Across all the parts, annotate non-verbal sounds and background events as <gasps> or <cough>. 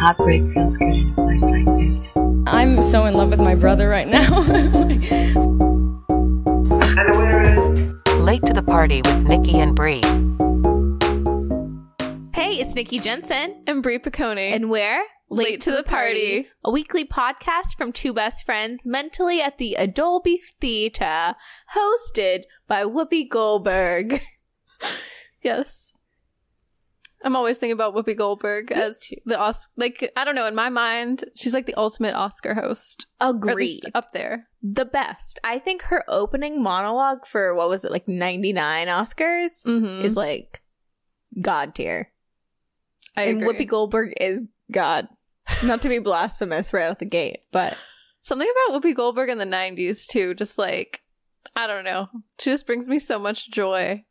Heartbreak feels good in a place like this. I'm so in love with my brother right now. And where are? Late to the party with Nikki and Bree. Hey, it's Nikki Jensen. and Brie Piccone. And we're Late to the Party. a weekly podcast from two best friends mentally at the Adobe Theater, hosted by Whoopi Goldberg. <laughs> yes. I'm always thinking about Whoopi Goldberg as the Oscar. Like, I don't know, in my mind, she's like the ultimate Oscar host. Agreed. up there. the best. I think her opening monologue for what was it, like 99 Oscars Mm-hmm. is like God tier. I and agree. Whoopi Goldberg is God. Not to be <laughs> blasphemous right out the gate, but Something about Whoopi Goldberg in the 90s, too. Just like, I don't know. She just brings me so much joy.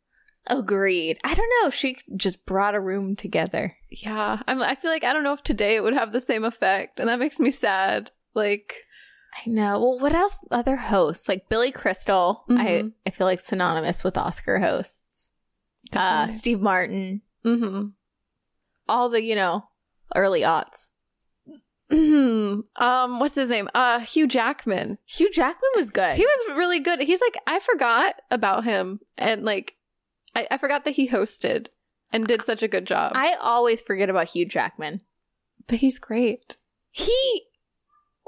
Agreed. I don't know. She just brought a room together. Yeah. I'm, I feel like, I don't know if today it would have the same effect. And that makes me sad. Like, I know. Well, what else? Other hosts like Billy Crystal. I Mhm. I feel like synonymous with Oscar hosts. Uh, Steve Martin. mm-hmm. All the you know early aughts. <clears throat> um, what's his name? Uh, Hugh Jackman. Hugh Jackman was good. He was really good. He's like, I forgot about him, and like, I, I forgot that he hosted and did such a good job. I always forget about Hugh Jackman. but he's great. He.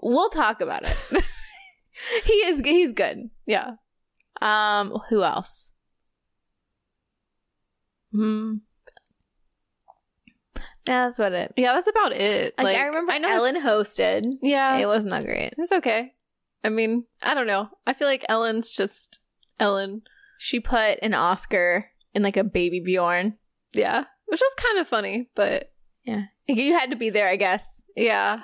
We'll talk about it. <laughs> he is. He's good. Yeah. Um. Who else? Hmm. Yeah, that's about it. Yeah, that's about it. Like, I remember i Ellen s- hosted. Yeah, It wasn't that great. it's okay. I mean, I don't know. I feel like Ellen's just Ellen. She put an Oscar in like a baby Bjorn. Yeah, which was kind of funny, but yeah, You had to be there, I guess. yeah,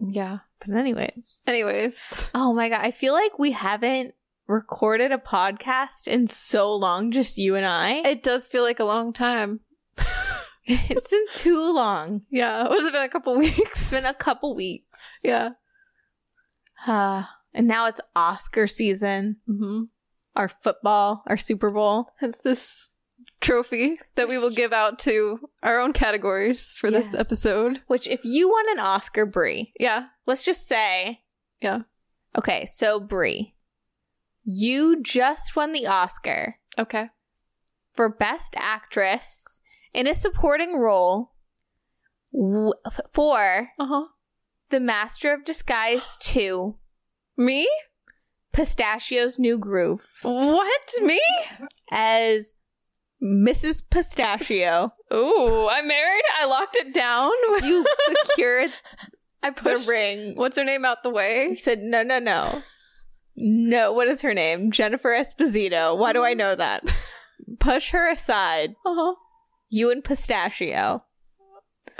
yeah. But anyways. Anyways, Oh my god, I feel like we haven't recorded a podcast in so long, just you and I. it does feel like a long time. <laughs> it's been too long. Yeah, it been? A couple weeks. It's been a couple weeks. yeah. Uh, <sighs> and now it's Oscar season. Mm-hmm. Our football, our Super Bowl. Hence this trophy that we will give out to our own categories for this Yes. episode. Which, if you won an Oscar, Brie, Yeah. let's just say, Yeah. okay, so Brie, you just won the Oscar Okay. for Best Actress in a supporting role w- for Uh huh. The Master of Disguise 2, Me? Pistachio's New Groove, What? Me? as Mrs. Pistachio. Ooh, I'm married. I locked it down. <laughs> You secured I the pushed ring. What's her name out the He way? said, no, no, no. No, what is her name? Jennifer Esposito. Why do I know that? <laughs> Push her aside. Uh huh. You and Pistachio.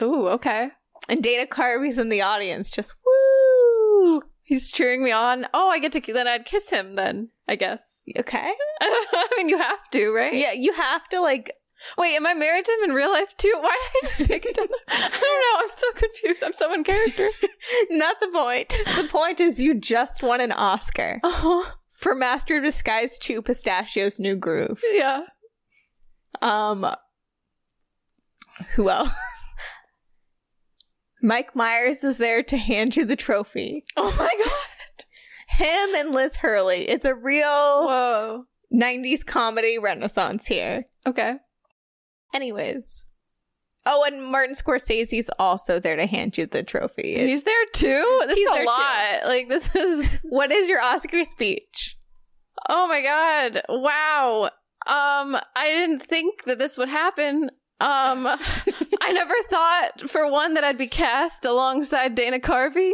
Ooh, okay. And Dana Carvey's in the audience, just woo. He's cheering me on. Oh, I get to then I'd kiss him then. I guess. Okay. <laughs> I mean, you have to, right? Yeah, you have to like Wait, am I married to him in real life too? <laughs> Why did I just take it down? I don't know. I'm so confused. I'm so in character. <laughs> not the point. The point is you just won an Oscar Uh-huh. for Master of Disguise 2 Pistachio's New Groove. Yeah. Um who else? Mike Myers is there to hand you the trophy. Oh my god. Him and Liz Hurley. It's a real Whoa. 90s comedy renaissance here. Okay. Anyways. Oh, and Martin Scorsese's also there to hand you the trophy. He's there too? This is a too. lot. Like this is <laughs> what is your Oscar speech? Oh my god. Wow. Um I didn't think that this would happen. Um I never thought for one that I'd be cast alongside Dana Carvey.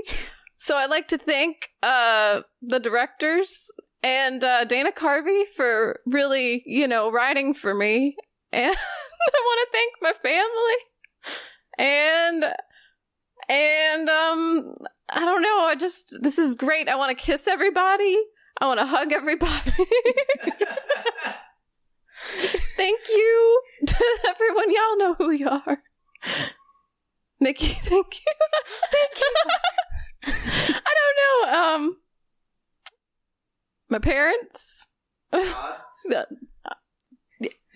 So I'd like to thank uh the directors and uh Dana Carvey for really, you know, writing for me. And <laughs> I want to thank my family. And and um I don't know, I just this is great. I want to kiss everybody. I want to hug everybody. <laughs> <laughs> thank you to <laughs> everyone. Y'all know who you are. Nikki, <laughs> thank you. thank you. I don't know. Um my parents. the,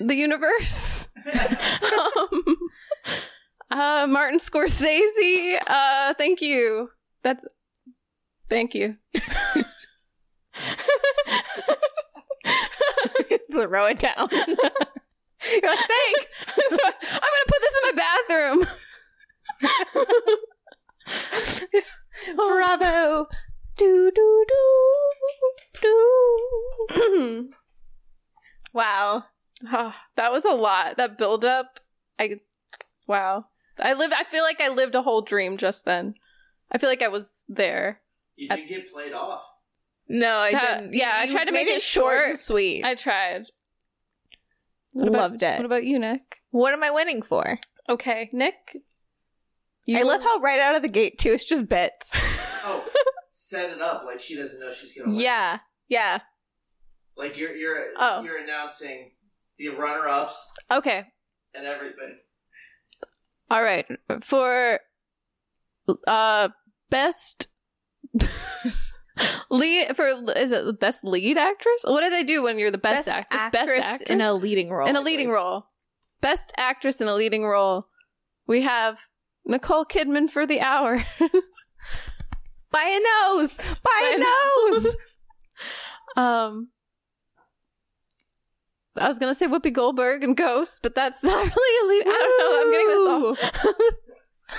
the universe. um, uh, Martin Scorsese. Uh, thank you. That. Thank you. <laughs> Throw it down. <laughs> You're like, thanks. <laughs> I'm gonna put this in my bathroom. Bravo. Do do do do. <clears throat> wow. Ah, that was a lot. That build up. I. Wow. I live. I feel like I lived a whole dream just then. I feel like I was there. You did get played off. No, I That- didn't. yeah, I tried to made make it short. and sweet. I tried. What about, loved it. What about you, Nick? what am I winning for? Okay, Nick. I love how right out of the gate too. It's just bits. <laughs> Oh, set it up like she doesn't know she's gonna win. yeah, yeah. Like you're you're Oh. you're announcing the runner ups Okay. and everything. All right. For uh best <laughs> lead for is it the best lead actress? What do they do when you're the best, actress? Best actress in a leading role. in a leading role. Best actress in a leading role. We have Nicole Kidman for The Hours. <laughs> By a nose. By, By a nose. <laughs> um I was gonna say Whoopi Goldberg and Ghost, but that's <laughs> not really a lead. I don't know. I'm getting this all.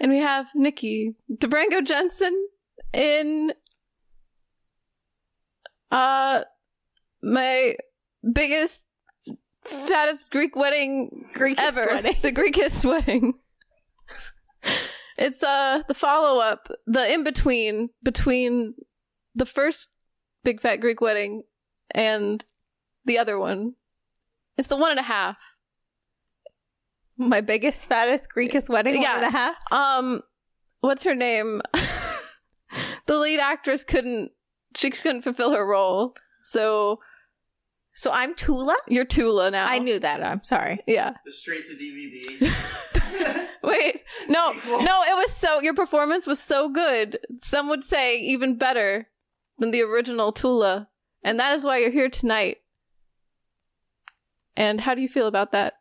and we have Nikki DeBrango Jensen in uh my biggest fattest Greek wedding Greekest ever. wedding. The Greekest <laughs> wedding. it's uh the follow up, the in between between the first big fat Greek wedding and the other one. It's the one and a half. My biggest, fattest, Greekest wedding. Yeah. One and a half. Um, what's her name? <laughs> the lead actress couldn't. She couldn't fulfill her role, so So I'm Tula. you're Tula now. I knew that. I'm sorry. Yeah. The straight to DVD. <laughs> Wait. No. Sequel. No. It was so. Your performance was so good. Some would say even better than the original Tula, and that is why you're here tonight. And how do you feel about that?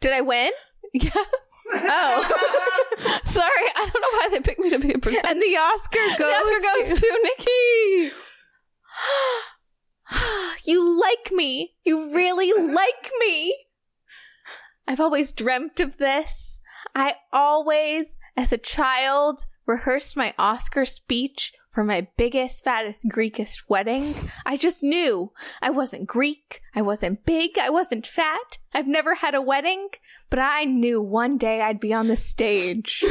Did I win? <laughs> Yes. Oh. <laughs> Sorry, I don't know why they picked me to be a presenter. and the Oscar goes. the Oscar goes to Nikki. <gasps> you like me. You really like me. I've always dreamt of this. I always, as a child, rehearsed my Oscar speech for my biggest, fattest, Greekest wedding. I just knew I wasn't Greek. I wasn't big. I wasn't fat. I've never had a wedding, but I knew one day I'd be on the stage.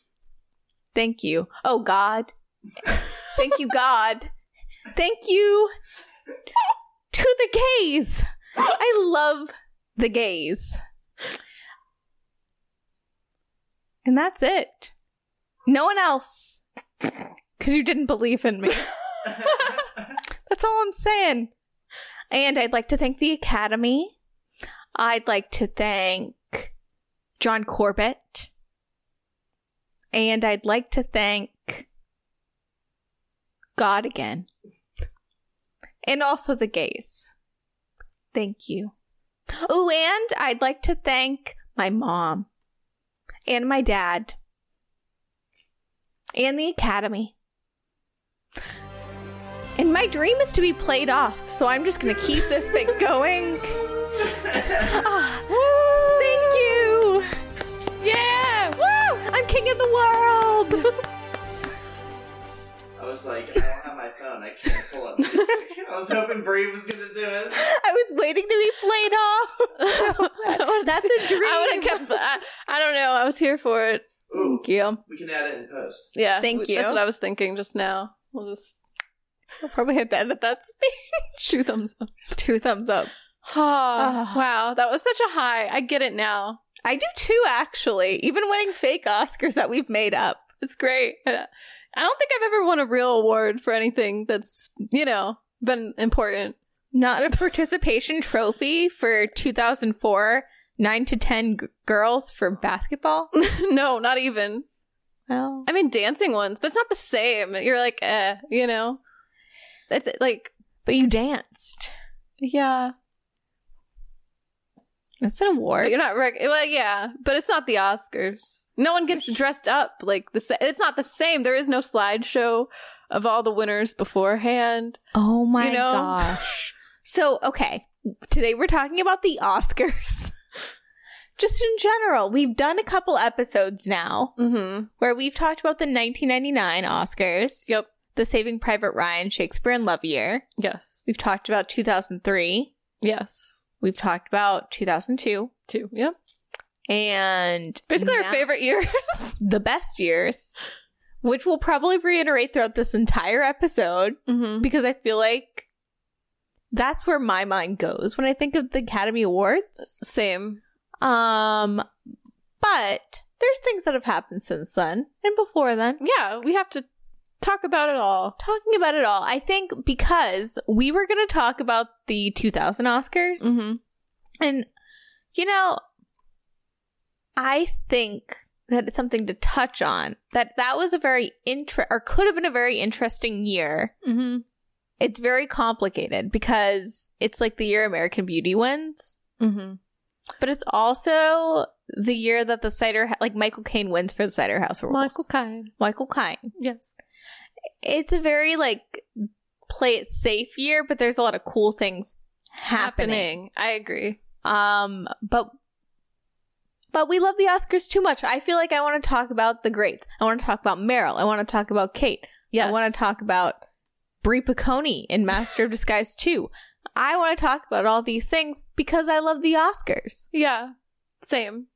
<laughs> Thank you. Oh, God. Thank you, God. Thank you to the gays. I love the gays. And that's it. No one else. Because you didn't believe in me. <laughs> That's all I'm saying. And I'd like to thank the Academy. I'd like to thank John Corbett. And I'd like to thank God again. And also the gays. Thank you. Oh, and I'd like to thank my mom and my dad and the academy. And my dream is to be played off, so I'm just gonna keep this bit going. <laughs> Ah, thank you! Yeah! Woo! I'm king of the world! I was like, I don't have my phone. I can't pull up. I was hoping Bree was gonna do it. I was waiting to be played off. <laughs> That's a dream. I would have kept. I, I don't know. I was here for it. Ooh, Thank you. we can add it in post. Yeah. Thank w- you. That's what I was thinking just now. We'll just I'll probably have to edit that speech. two thumbs up. Two thumbs up. Oh, <sighs> wow. That was such a high. I get it now. I do too, actually. Even winning fake Oscars that we've made up. It's great. Uh, I don't think I've ever won a real award for anything that's, you know, been important. Not a participation trophy for 2004 9 to 10 g- girls for basketball. <laughs> no, not even. Well, I mean, dancing ones, but it's not the same. You're like, eh, you know? It's like, but you danced. yeah. It's an But award. you're not rec- well, yeah, but it's not the Oscars. No one gets dressed up like the. Sa- it's not the same. There is no slideshow of all the winners beforehand. Oh my You know? gosh. So, okay. Today we're talking about the Oscars. Just in general, we've done a couple episodes now Mm-hmm. where we've talked about the 1999 Oscars. Yep. The Saving Private Ryan, Shakespeare in Love year. Yes. We've talked about 2003. Yes. We've talked about 2002. Two. Yep. And Basically, our favorite years. <laughs> the best years, which we'll probably reiterate throughout this entire episode mm-hmm. because I feel like that's where my mind goes when I think of the Academy Awards. Same. Um, but there's things that have happened since then and before then. Yeah, we have to talk about it all. Talking about it all, I think because we were going to talk about the 2000 Oscars, Mm-hmm. and you know, I think that it's something to touch on. That that was a very interest or could have been a very interesting year. Mm-hmm. It's very complicated because it's like the year American Beauty wins, Mm-hmm. But it's also the year that the cider like Michael Caine wins for the Cider House Rules. Michael Caine. Michael Caine. Yes. It's a very like play it safe year, but there's a lot of cool things happening. Happening. I agree. Um, but but we love the Oscars too much. I feel like I want to talk about the greats. I want to talk about Meryl. I want to talk about Cate. Yes. I want to talk about Brie Piccone in Master of Disguise 2. I want to talk about all these things because I love the Oscars. Yeah. Same.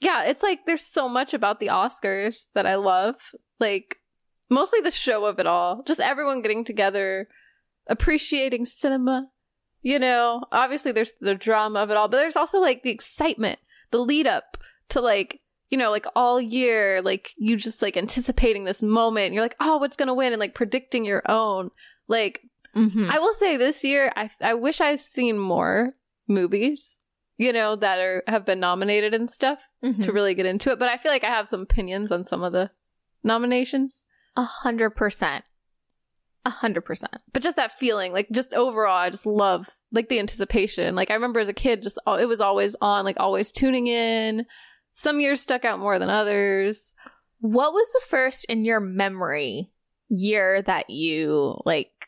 Yeah, it's like there's so much about the Oscars that I love. Like mostly the show of it all. Just everyone getting together, appreciating cinema. You know, obviously there's the drama of it all, but there's also like the excitement, the lead up to like, you know, like all year, like you just like anticipating this moment. You're like, oh, what's gonna win? And like predicting your own. Like Mm-hmm. I will say this year, I I wish I'd seen more movies, you know, that are have been nominated and stuff Mm-hmm. to really get into it. But I feel like I have some opinions on some of the nominations. A hundred percent. A hundred percent. But just that feeling, like just overall, I just love like the anticipation. Like I remember as a kid, just it was always on, like always tuning in. Some years stuck out more than others. What was the first in your memory year that you like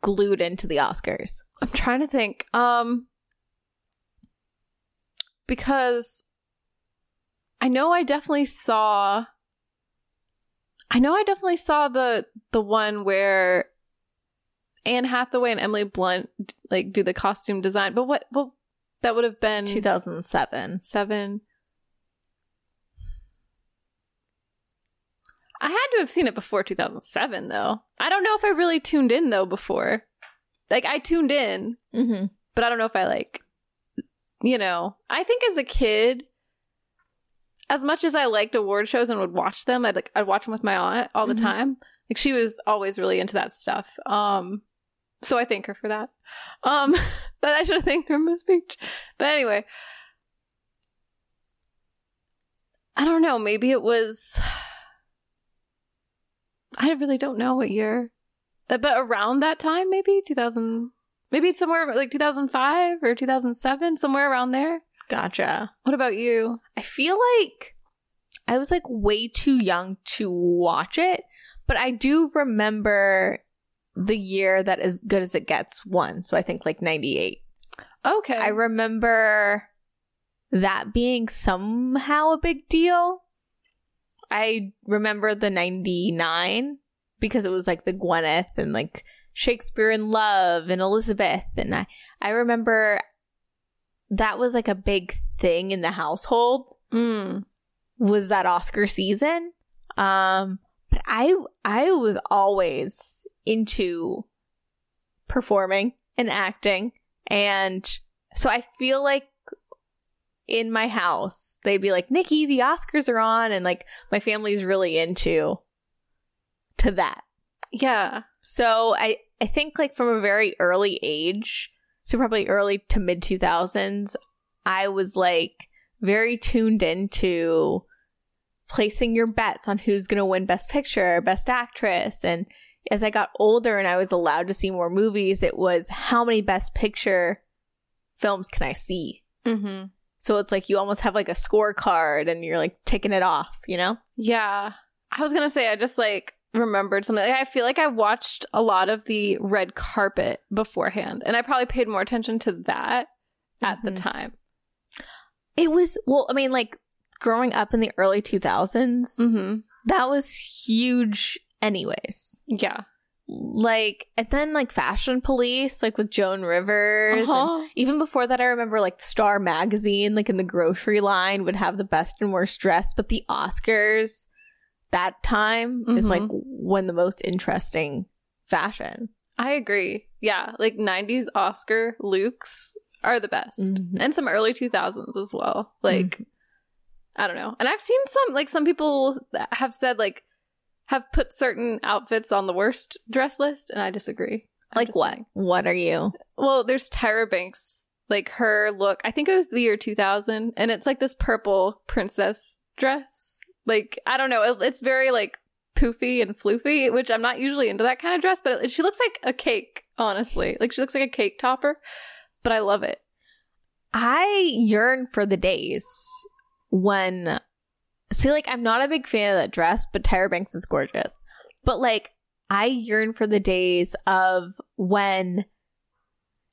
glued into the Oscars? I'm trying to think. Um because I know I definitely saw I know I definitely saw the the one where Anne Hathaway and Emily Blunt like do the costume design, but what Well, that would have been 2007. 7 I had to have seen it before 2007 though. I don't know if I really tuned in though before. Like I tuned in, Mm-hmm. but I don't know if I like, you know, I think as a kid, as much as I liked award shows and would watch them, I'd like I'd watch them with my aunt all the Mhm. time. Like she was always really into that stuff. Um, so I thank her for that. Um, <laughs> but I should have thanked her in my speech. But anyway, I don't know. Maybe it was. I really don't know what year, Uh, but around that time, maybe two thousand. Maybe it's somewhere like 2005 or 2007, somewhere around there. Gotcha. What about you? I feel like I was like way too young to watch it, but I do remember the year that As Good as It Gets won. So I think like 98. Okay. I remember that being somehow a big deal. I remember the 99 because it was like the Gwyneth and like Shakespeare in Love and Elizabeth. And I, I remember that was like a big thing in the household Mm. was that Oscar season. Um, but I I was always into performing and acting, and so I feel like in my house they'd be like, "Nikki, the Oscars are on," and like my family's really into to that. Yeah. So I I think like from a very early age, so probably early to mid 2000s, I was like very tuned into placing your bets on who's going to win best picture, best actress and as I got older and I was allowed to see more movies, it was how many best picture films can I see? Mm-hmm. So it's like you almost have like a scorecard and you're like ticking it off, you know? Yeah. I was gonna say I just like remembered something. Like, I feel like I watched a lot of the red carpet beforehand, and I probably paid more attention to that at the Mhm. time. It was, well, I mean, like growing up in the early 2000s, Mm-hmm. that was huge, anyways. Yeah. Like, and then like Fashion Police, like with Joan Rivers. Uh-huh. even before that, I remember like Star Magazine, like in the grocery line, would have the best and worst dress. But the Oscars, that time is Mhm. like when the most interesting fashion. I agree. Yeah, like '90s Oscar looks are the best, Mhm. and some early 2000s as well. Like, I don't know. And I've seen some like some people have said like have put certain outfits on the worst dress list, and I disagree. I'm Like what? saying. What are you? Well, there's Tyra Banks, like her look. I think it was the year 2000, and it's like this purple princess dress. Like I don't know, it, it's very like poofy and floofy, which I'm not usually into that kind of dress. But it, she looks like a cake, honestly. Like she looks like a cake topper, but I love it. I yearn for the days when see like I'm not a big fan of that dress, but Tyra Banks is gorgeous. But like I yearn for the days of when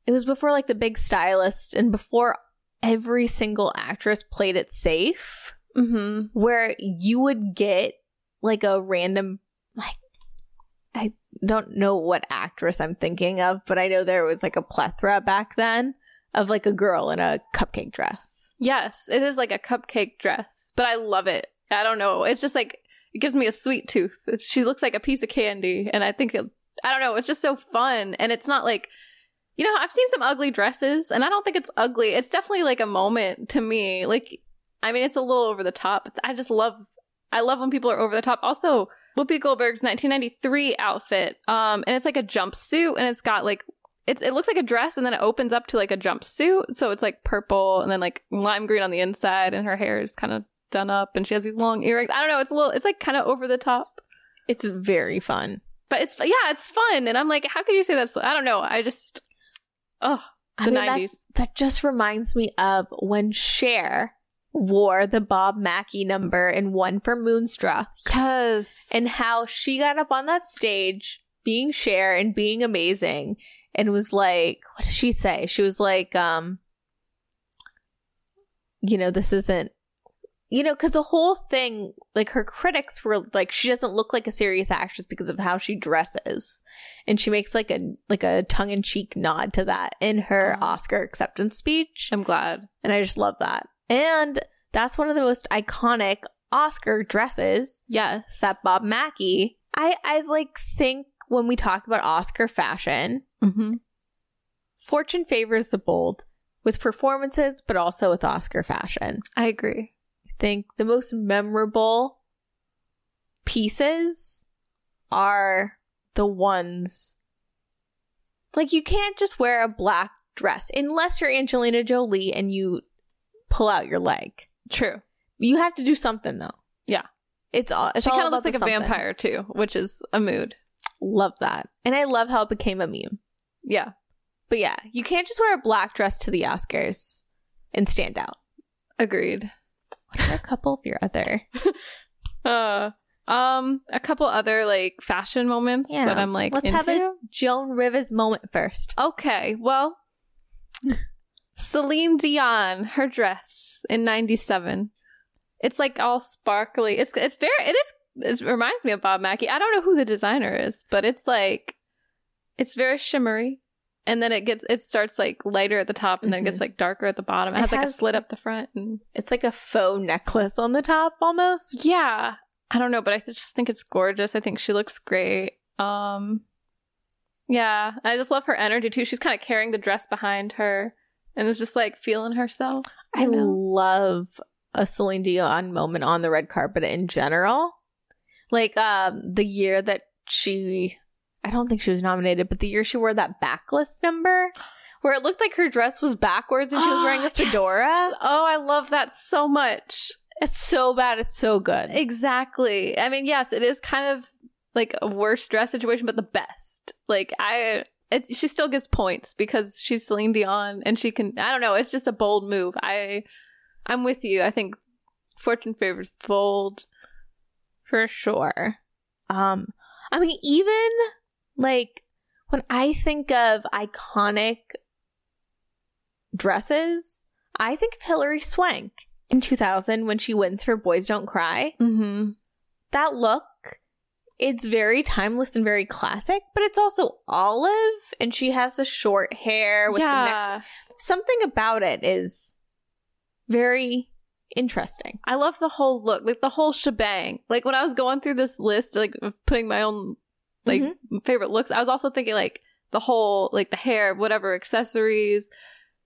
it was before like the big stylist and before every single actress played it safe Mm-hmm. where you would get like a random like I don't know what actress I'm thinking of, but I know there was like a plethora back then of like a girl in a cupcake dress. Yes, it is like a cupcake dress, but I love it. I don't know. It's just like it gives me a sweet tooth. It's, she looks like a piece of candy, and I think it, I don't know. It's just so fun, and it's not like you know. I've seen some ugly dresses, and I don't think it's ugly. It's definitely like a moment to me. Like, I mean, it's a little over the top. I just love. I love when people are over the top. Also, Whoopi Goldberg's 1993 outfit, um, and it's like a jumpsuit, and it's got like it's it looks like a dress and then it opens up to like a jumpsuit. So it's like purple and then like lime green on the inside and her hair is kind of done up and she has these long earrings. I don't know. It's a little it's like kind of over the top. It's very fun. but it's yeah it's fun. And i'm like how could you say that's i don't know. I just oh the I mean, that- 90s That just reminds me of when Cher wore the Bob Mackie number in One for Moonstruck. Yes. And how she got up on that stage being Cher and being amazing and was like, what did she say? She was like, um, you know, this isn't, you know, because the whole thing, like her critics were like, she doesn't look like a serious actress because of how she dresses, and she makes like a like a tongue in cheek nod to that in her Oh. Oscar acceptance speech, i'm glad and I just love that. And that's one of the most iconic Oscar dresses yes that Bob Mackie. I I like think when we talk about Oscar fashion, mm-hmm. fortune favors the bold with performances, but also with Oscar fashion. i agree I think the most memorable pieces are the ones like you can't just wear a black dress unless you're Angelina Jolie and you pull out your leg. true You have to do something though. Yeah. It's all. It's she kind of looks like the a something. vampire too which is a mood Love that, and I love how it became a meme. yeah But yeah, you can't just wear a black dress to the Oscars and stand out. agreed What are a couple of your other? <laughs> uh um a couple other like fashion moments Yeah. that i'm like Let's into. have a Joan Rivers moment first. Okay, well, Celine Dion, her dress in '97. It's like all sparkly. It's it's very it is. It reminds me of Bob Mackie. I don't know who the designer is, but it's like it's very shimmery, and then it gets it starts like lighter at the top, and then it gets Mhm. like darker at the bottom. It, It has like a slit up the front, and It's like a faux necklace on the top almost. yeah, I don't know, but I just think it's gorgeous. I think she looks great. Um, yeah, I just love her energy too. She's kind of carrying the dress behind her, and is just like feeling herself. I know? love a Celine Dion moment on the red carpet in general. Like um the year that she I don't think she was nominated, but the year she wore that backless number where it looked like her dress was backwards and she was wearing a Ah, <gasps> yes. fedora. Oh, I love that so much. It's so bad, it's so good. Exactly. I mean, yes, it is kind of like a worse dress situation, but the best. Like I it's she still gets points because she's Celine Dion and she can. I don't know. It's just a bold move. I I'm with you. I think Fortune favors bold. For sure. Um, I mean, even like when I think of iconic dresses, I think of Hilary Swank in 2000 when she wins for Boys Don't Cry. Mm-hmm. That look, it's very timeless and very classic, but it's also olive, and she has the short hair with the neck. Yeah, Something about it is very interesting. I love the whole look, like the whole shebang. Like when I was going through this list, like putting my own like mm-hmm. favorite looks, I was also thinking like the whole like the hair, whatever accessories.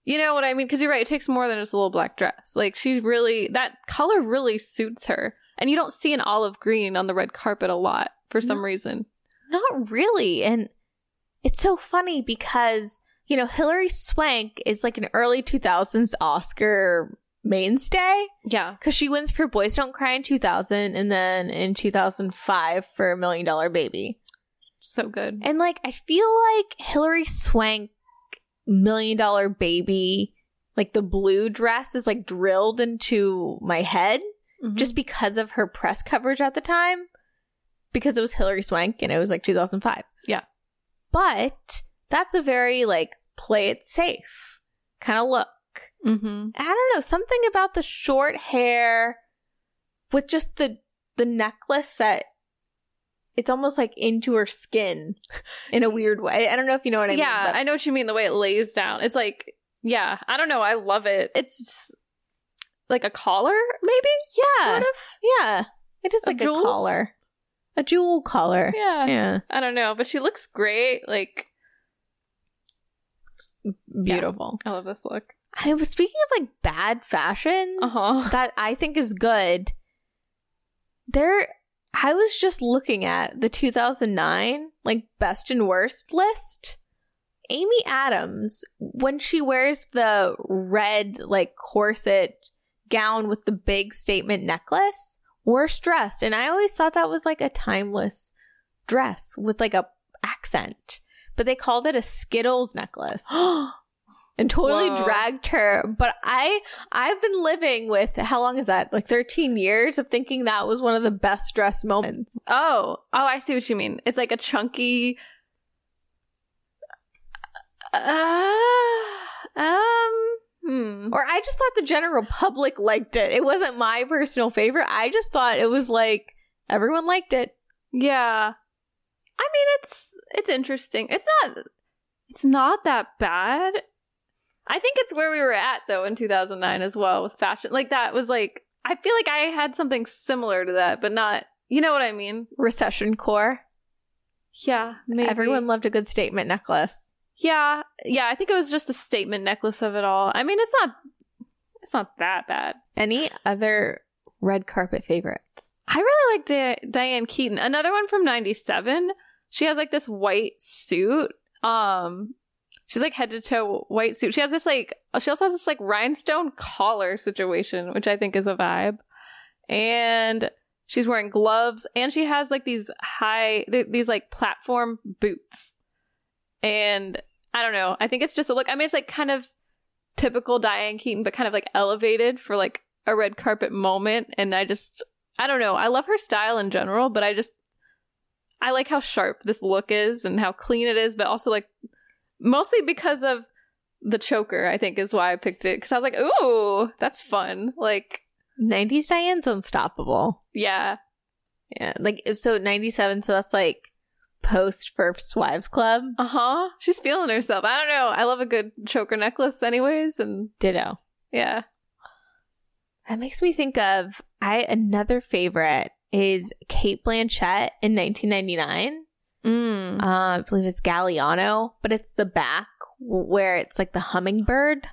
You know what I mean? Because you're right. It takes more than just a little black dress. Like she really, that color really suits her. And you don't see an olive green on the red carpet a lot for some reason. Not really. And it's so funny because, you know, Hilary Swank is like an early 2000s Oscar mainstay Yeah. because she wins for Boys Don't Cry in 2000 and then in 2005 for Million Dollar Baby. So good. And like, I feel like Hilary Swank, Million Dollar Baby, like the blue dress is like drilled into my head Mhm. just because of her press coverage at the time because it was Hilary Swank and it was like 2005. Yeah. But that's a very like play it safe kind of look. Mhm. I don't know, something about the short hair with just the the necklace that it's almost like into her skin in a weird way. I don't know if you know what I yeah, mean. but- I know what you mean. The way it lays down. It's like, yeah, I don't know. I love it. It's like a collar, maybe? yeah. Sort of? Yeah. It is A like a collar. A jewel collar. Yeah. Yeah. I don't know, but she looks great. Like, Beautiful. I love this look. I was speaking of like bad fashion Uh huh. <laughs> that I think is good. There, I was just looking at the 2009 like best and worst list. Amy Adams, when she wears the red like corset gown with the big statement necklace, worst dressed, and I always thought that was like a timeless dress with like a accent, but they called it a Skittles necklace <gasps> <gasps> and totally Whoa. dragged her. But I I've been living with how long is that? Like 13 years of thinking that was one of the best dressed moments. Oh, oh, I see what you mean. It's like a chunky. Uh, um, hmm. Or I just thought the general public liked it. It wasn't my personal favorite. I just thought it was like everyone liked it. Yeah. I mean, it's it's interesting. It's not it's not that bad. I think it's where we were at though in 2009 as well with fashion. Like that was like I feel like I had something similar to that, but not. You know what I mean? Recession core. Yeah, maybe. Everyone loved a good statement necklace. Yeah, yeah. I think it was just the statement necklace of it all. I mean, it's not. It's not that bad. Any other red carpet favorites? I really like Di- Diane Keaton. Another one from '97. She has like this white suit. Um, she's like head to toe white suit. She has this like. She also has this like rhinestone collar situation, which I think is a vibe. And she's wearing gloves, and she has like these high, th- these like platform boots. And I don't know. I think it's just a look. I mean, it's like kind of typical Diane Keaton, but kind of like elevated for like a red carpet moment. And I just, I don't know. I love her style in general, but I just, I like how sharp this look is and how clean it is, but also like mostly because of the choker, I think is why I picked it. Cause I was like, ooh, that's fun. Like, 90s Diane's unstoppable. yeah. Yeah. Like, so 97, so that's like post First Wives Club. Uh huh. She's feeling herself. I don't know. I love a good choker necklace, anyways. And Ditto. yeah. That makes me think of I another favorite is Cate Blanchett in 1999. Mm. Uh, I believe it's Galliano, but it's the back where it's like the hummingbird.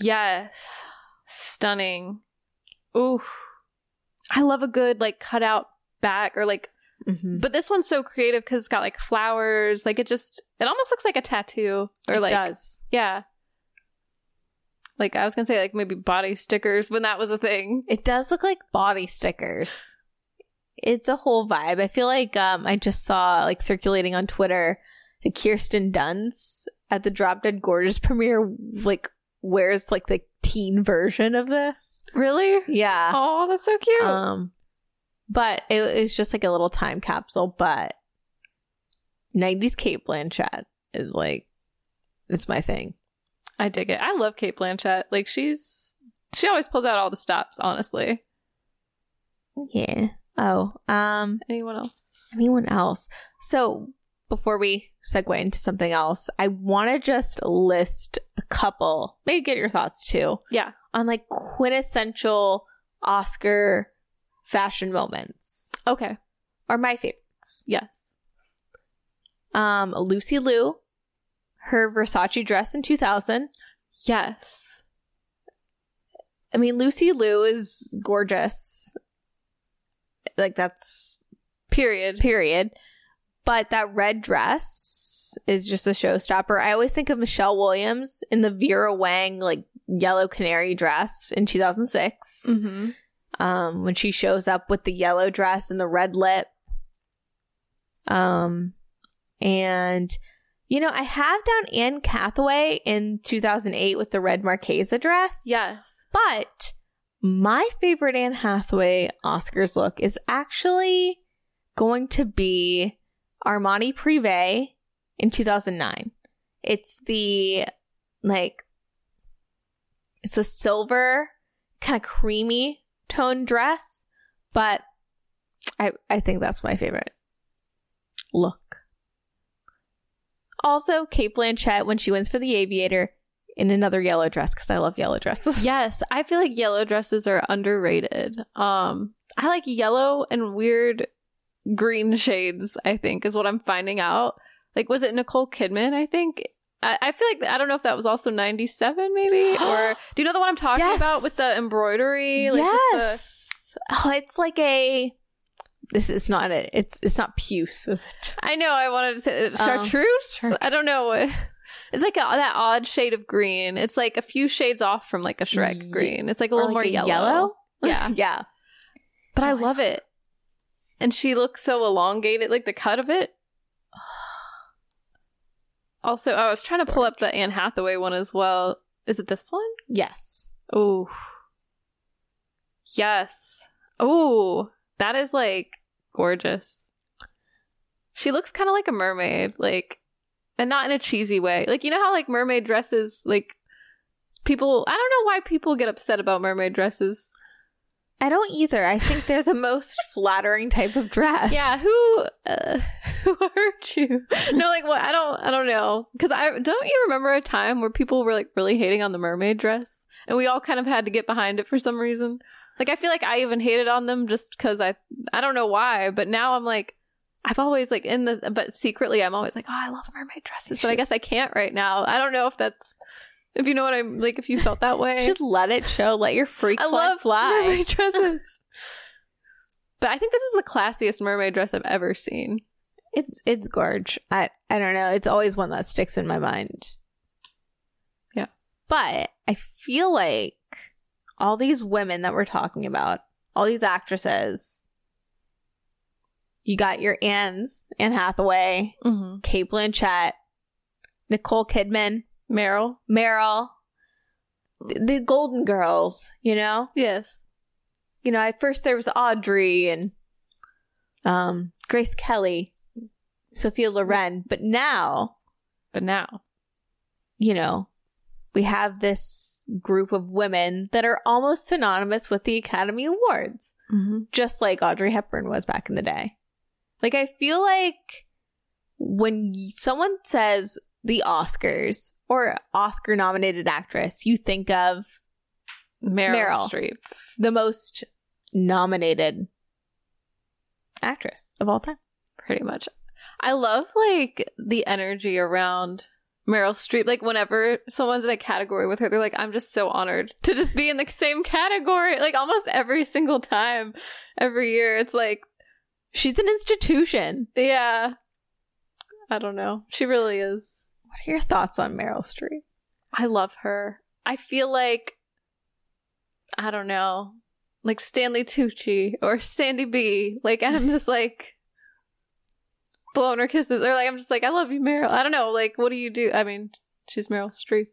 Yes. Stunning. Ooh. I love a good, like, cutout back or like, Mm-hmm. but this one's so creative because it's got like flowers. Like, it just, it almost looks like a tattoo or it like, does. yeah. Like, I was gonna say, like, maybe body stickers when that was a thing. It does look like body stickers. It's a whole vibe. I feel like um I just saw like circulating on Twitter the Kirsten Dunst at the Drop Dead Gorgeous premiere like wears like the teen version of this. Really? Yeah. Oh, that's so cute. Um, but it, it's just like a little time capsule. But 90s Cate Blanchett is like, it's my thing. I dig it. I love Cate Blanchett. Like she's she always pulls out all the stops, honestly. Yeah. Oh, um, Anyone else? anyone else? So before we segue into something else, I want to just list a couple, maybe get your thoughts too, Yeah. on like quintessential Oscar fashion moments Okay. Are my favorites. Yes. Um, Lucy Liu, her Versace dress in 2000. Yes. I mean, Lucy Liu is gorgeous. Like that's Period. period. But that red dress is just a showstopper. I always think of Michelle Williams in the Vera Wang like yellow canary dress in 2006. Mm-hmm. Um, when she shows up with the yellow dress and the red lip. Um, and you know, I have down Anne Hathaway in 2008 with the red Marchesa dress. Yes. But my favorite Anne Hathaway Oscars look is actually going to be Armani Privé in 2009. It's the like it's a silver kind of creamy tone dress, but I I think that's my favorite look. Also, Cate Blanchett when she wins for the Aviator in another yellow dress because I love yellow dresses. <laughs> Yes. I feel like yellow dresses are underrated. Um, I like yellow and weird green shades, I think, is what I'm finding out. Like, was it Nicole Kidman? I think. I, I feel like I don't know if that was also 97, maybe? <gasps> or do you know the one I'm talking Yes. about with the embroidery? Like just the- yes. Oh, it's like a. This is not it. It's it's not puce, is it? I know. I wanted to say uh, chartreuse. chartreuse. I don't know. It's like a, that odd shade of green. It's like a few shades off from like a Shrek Ye- green. It's like a Or little like more a yellow. Yeah, <laughs> yeah. but Oh, I love it. And she looks so elongated, like the cut of it. <sighs> Also, I was trying to pull up the Anne Hathaway one as well. Is it this one? Yes. Oh, yes. Oh, that is like gorgeous. She looks kind of like a mermaid, like, and not in a cheesy way. Like, you know how like mermaid dresses, like, people. I don't know why people get upset about mermaid dresses. I don't either. I think they're the most <laughs> flattering type of dress. Yeah, who uh, <laughs> who hurt you? No, like what? I don't. I don't know. Because I don't. You remember a time where people were like really hating on the mermaid dress, and we all kind of had to get behind it for some reason. Like I feel like I even hated on them just because I I don't know why, but now I'm like. I've always like in the but secretly I'm always like, oh, I love mermaid dresses, but I guess I can't right now. I don't know if that's if you know what I'm like. If you felt that <laughs> way, just let it show. Let your freak I love fly. mermaid <laughs> dresses. but I think this is the classiest mermaid dress I've ever seen. It's it's gorge. I I don't know. It's always one that sticks in my mind. Yeah. But I feel like all these women that we're talking about, all these actresses, you got your Anne's, Anne Hathaway, Mm-hmm. Cate Blanchett, Nicole Kidman, Meryl. Meryl, the, the Golden Girls, you know? Yes. You know, at first there was Audrey and um Grace Kelly, Sophia Loren, but now, But now. you know, we have this group of women that are almost synonymous with the Academy Awards, Mm-hmm. just like Audrey Hepburn was back in the day. Like I feel like when someone says the Oscars or Oscar nominated actress, you think of Meryl, Meryl. Streep. the most nominated actress of all time. Pretty much. I love like the energy around Meryl Streep. Like whenever someone's in a category with her, they're like, I'm just so honored to just be in the same category. Like almost every single time, every year. It's like, She's an institution. yeah. I don't know. She really is. What are your thoughts on Meryl Streep? I love her. I feel like I don't know, like Stanley Tucci or Sandy B. Like I'm just like blowing her kisses. Or like I'm just like, I love you, Meryl. I don't know. Like, what do you do? I mean, she's Meryl Streep.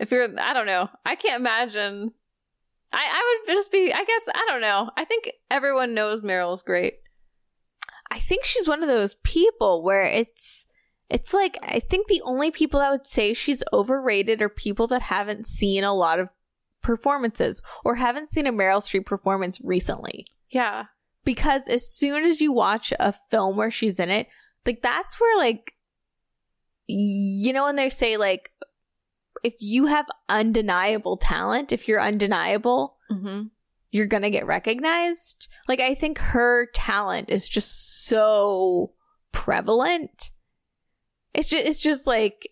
If you're, I don't know. I can't imagine. I I would just be. I guess I don't know. I think everyone knows Meryl's great. I think she's one of those people where it's it's like I think the only people that would say she's overrated are people that haven't seen a lot of performances or haven't seen a Meryl Streep performance recently. Yeah. Because as soon as you watch a film where she's in it, like that's where like you know when they say like if you have undeniable talent, if you're undeniable, Mm-hmm. you're gonna get recognized. Like I think her talent is just so prevalent. It's just it's just like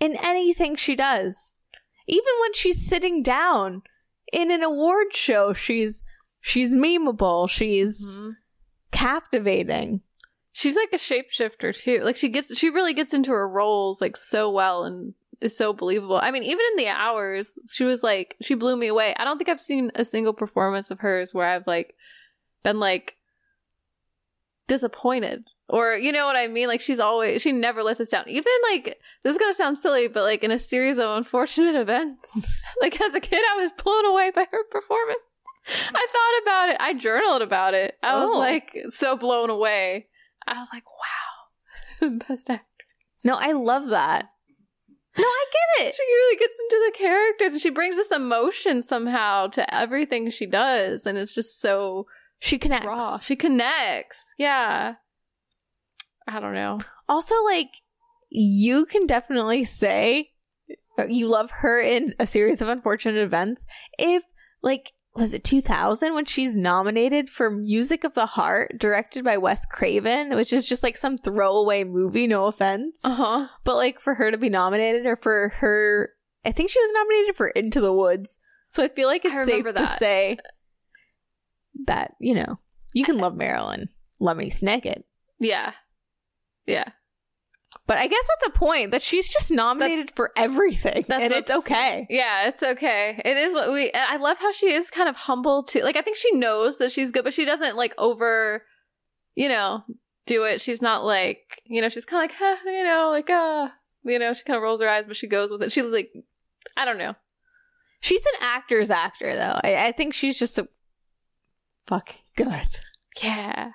in anything she does. Even when she's sitting down in an award show, she's she's memeable, she's Mm-hmm. captivating. She's like a shapeshifter too. Like she gets, she really gets into her roles like so well and is so believable. I mean, even in the hours, she was like, she blew me away. I don't think I've seen a single performance of hers where I've like been like disappointed or you know what I mean. Like she's always, she never lets us down. Even like this is gonna sound silly, but like in a series of unfortunate <laughs> events, <laughs> like as a kid, I was blown away by her performance. I thought about it. I journaled about it. I was Oh. like so blown away. I was like, wow, <laughs> best actor. No, I love that. No, I get it. She really gets into the characters and she brings this emotion somehow to everything she does. And it's just so She connects. raw. She connects. Yeah. I don't know. Also, like, you can definitely say uh, you love her in a series of unfortunate events if, like, was it 2000 when she's nominated for Music of the Heart, directed by Wes Craven, which is just like some throwaway movie, no offense. Uh huh. But, like, for her to be nominated or for her, I think she was nominated for Into the Woods. So I feel like it's safe remember to say that, you know, you can love Meryl in Lemony Snicket. Yeah. Yeah. But I guess that's a point that she's just nominated for everything, that's and it's okay. Yeah, it's okay. It is what we. I love how she is kind of humble too. Like I think she knows that she's good, but she doesn't like over, you know, do it. She's not like you know. She's kind of like, huh, you know, like uh, you know. She kind of rolls her eyes, but she goes with it. She like, I don't know. She's an actor's actor, though. I, I think she's just a fucking good. Yeah.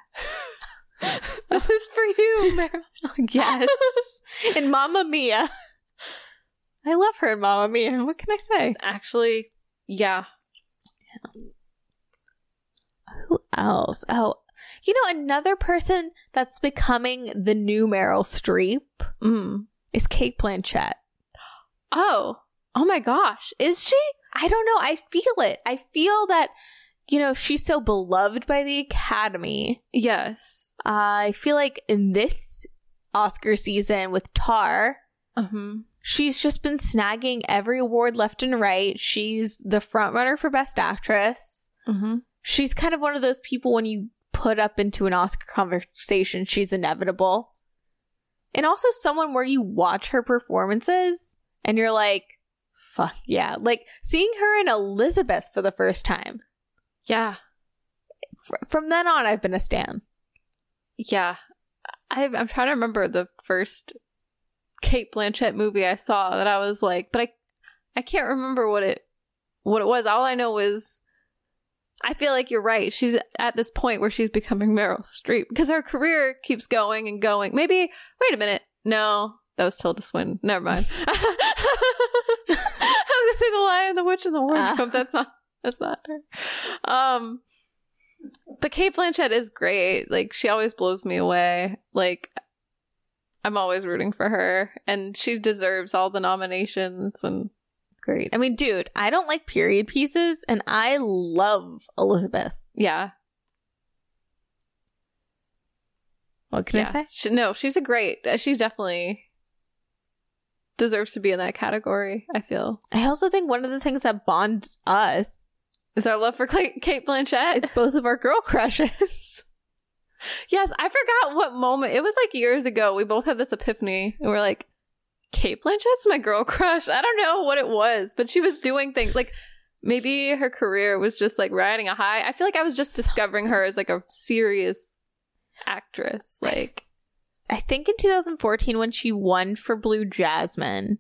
<laughs> this is for you, Meryl. <laughs> yes, <laughs> and Mamma Mia. I love her in Mamma Mia. What can I say? Actually, yeah. Who else? Oh, you know, another person that's becoming the new Meryl Streep Mm. is Cate Blanchett. Oh, oh my gosh, is she? I don't know. I feel it. I feel that, you know, she's so beloved by the Academy. Yes. I feel like in this Oscar season with Tar, Mm-hmm. she's just been snagging every award left and right. She's the front runner for Best Actress. Mm-hmm. She's kind of one of those people when you put up into an Oscar conversation, she's inevitable. And also someone where you watch her performances and you're like, fuck yeah. Like seeing her in Elizabeth for the first time. Yeah. Fr- from then on, I've been a stan. Yeah. I, I'm trying to remember the first Cate Blanchett movie I saw that I was like, but I, I can't remember what it, what it was. All I know is, I feel like you're right. She's at this point where she's becoming Meryl Streep because her career keeps going and going. Maybe, wait a minute. No, that was Tilda Swinton. Never mind. <laughs> I was gonna say the Lion, the Witch, and the Wardrobe. Ah. That's not. That's not her. Um, but Cate Blanchett is great. Like she always blows me away. Like I'm always rooting for her, and she deserves all the nominations. And Great. I mean, dude, I don't like period pieces, and I love Elizabeth. yeah, What can yeah. I say? She, no, she's a great. uh, She's definitely deserves to be in that category. I feel I also think one of the things that bond us is our love for Cate Blanchett. it's both of our girl <laughs> crushes. Yes, I forgot what moment. It was like years ago. We both had this epiphany and we're like, Cate Blanchett's my girl crush. I don't know what it was, but she was doing things like maybe her career was just like riding a high. I feel like I was just discovering her as like a serious actress. Like, I think in 2014 when she won for Blue Jasmine,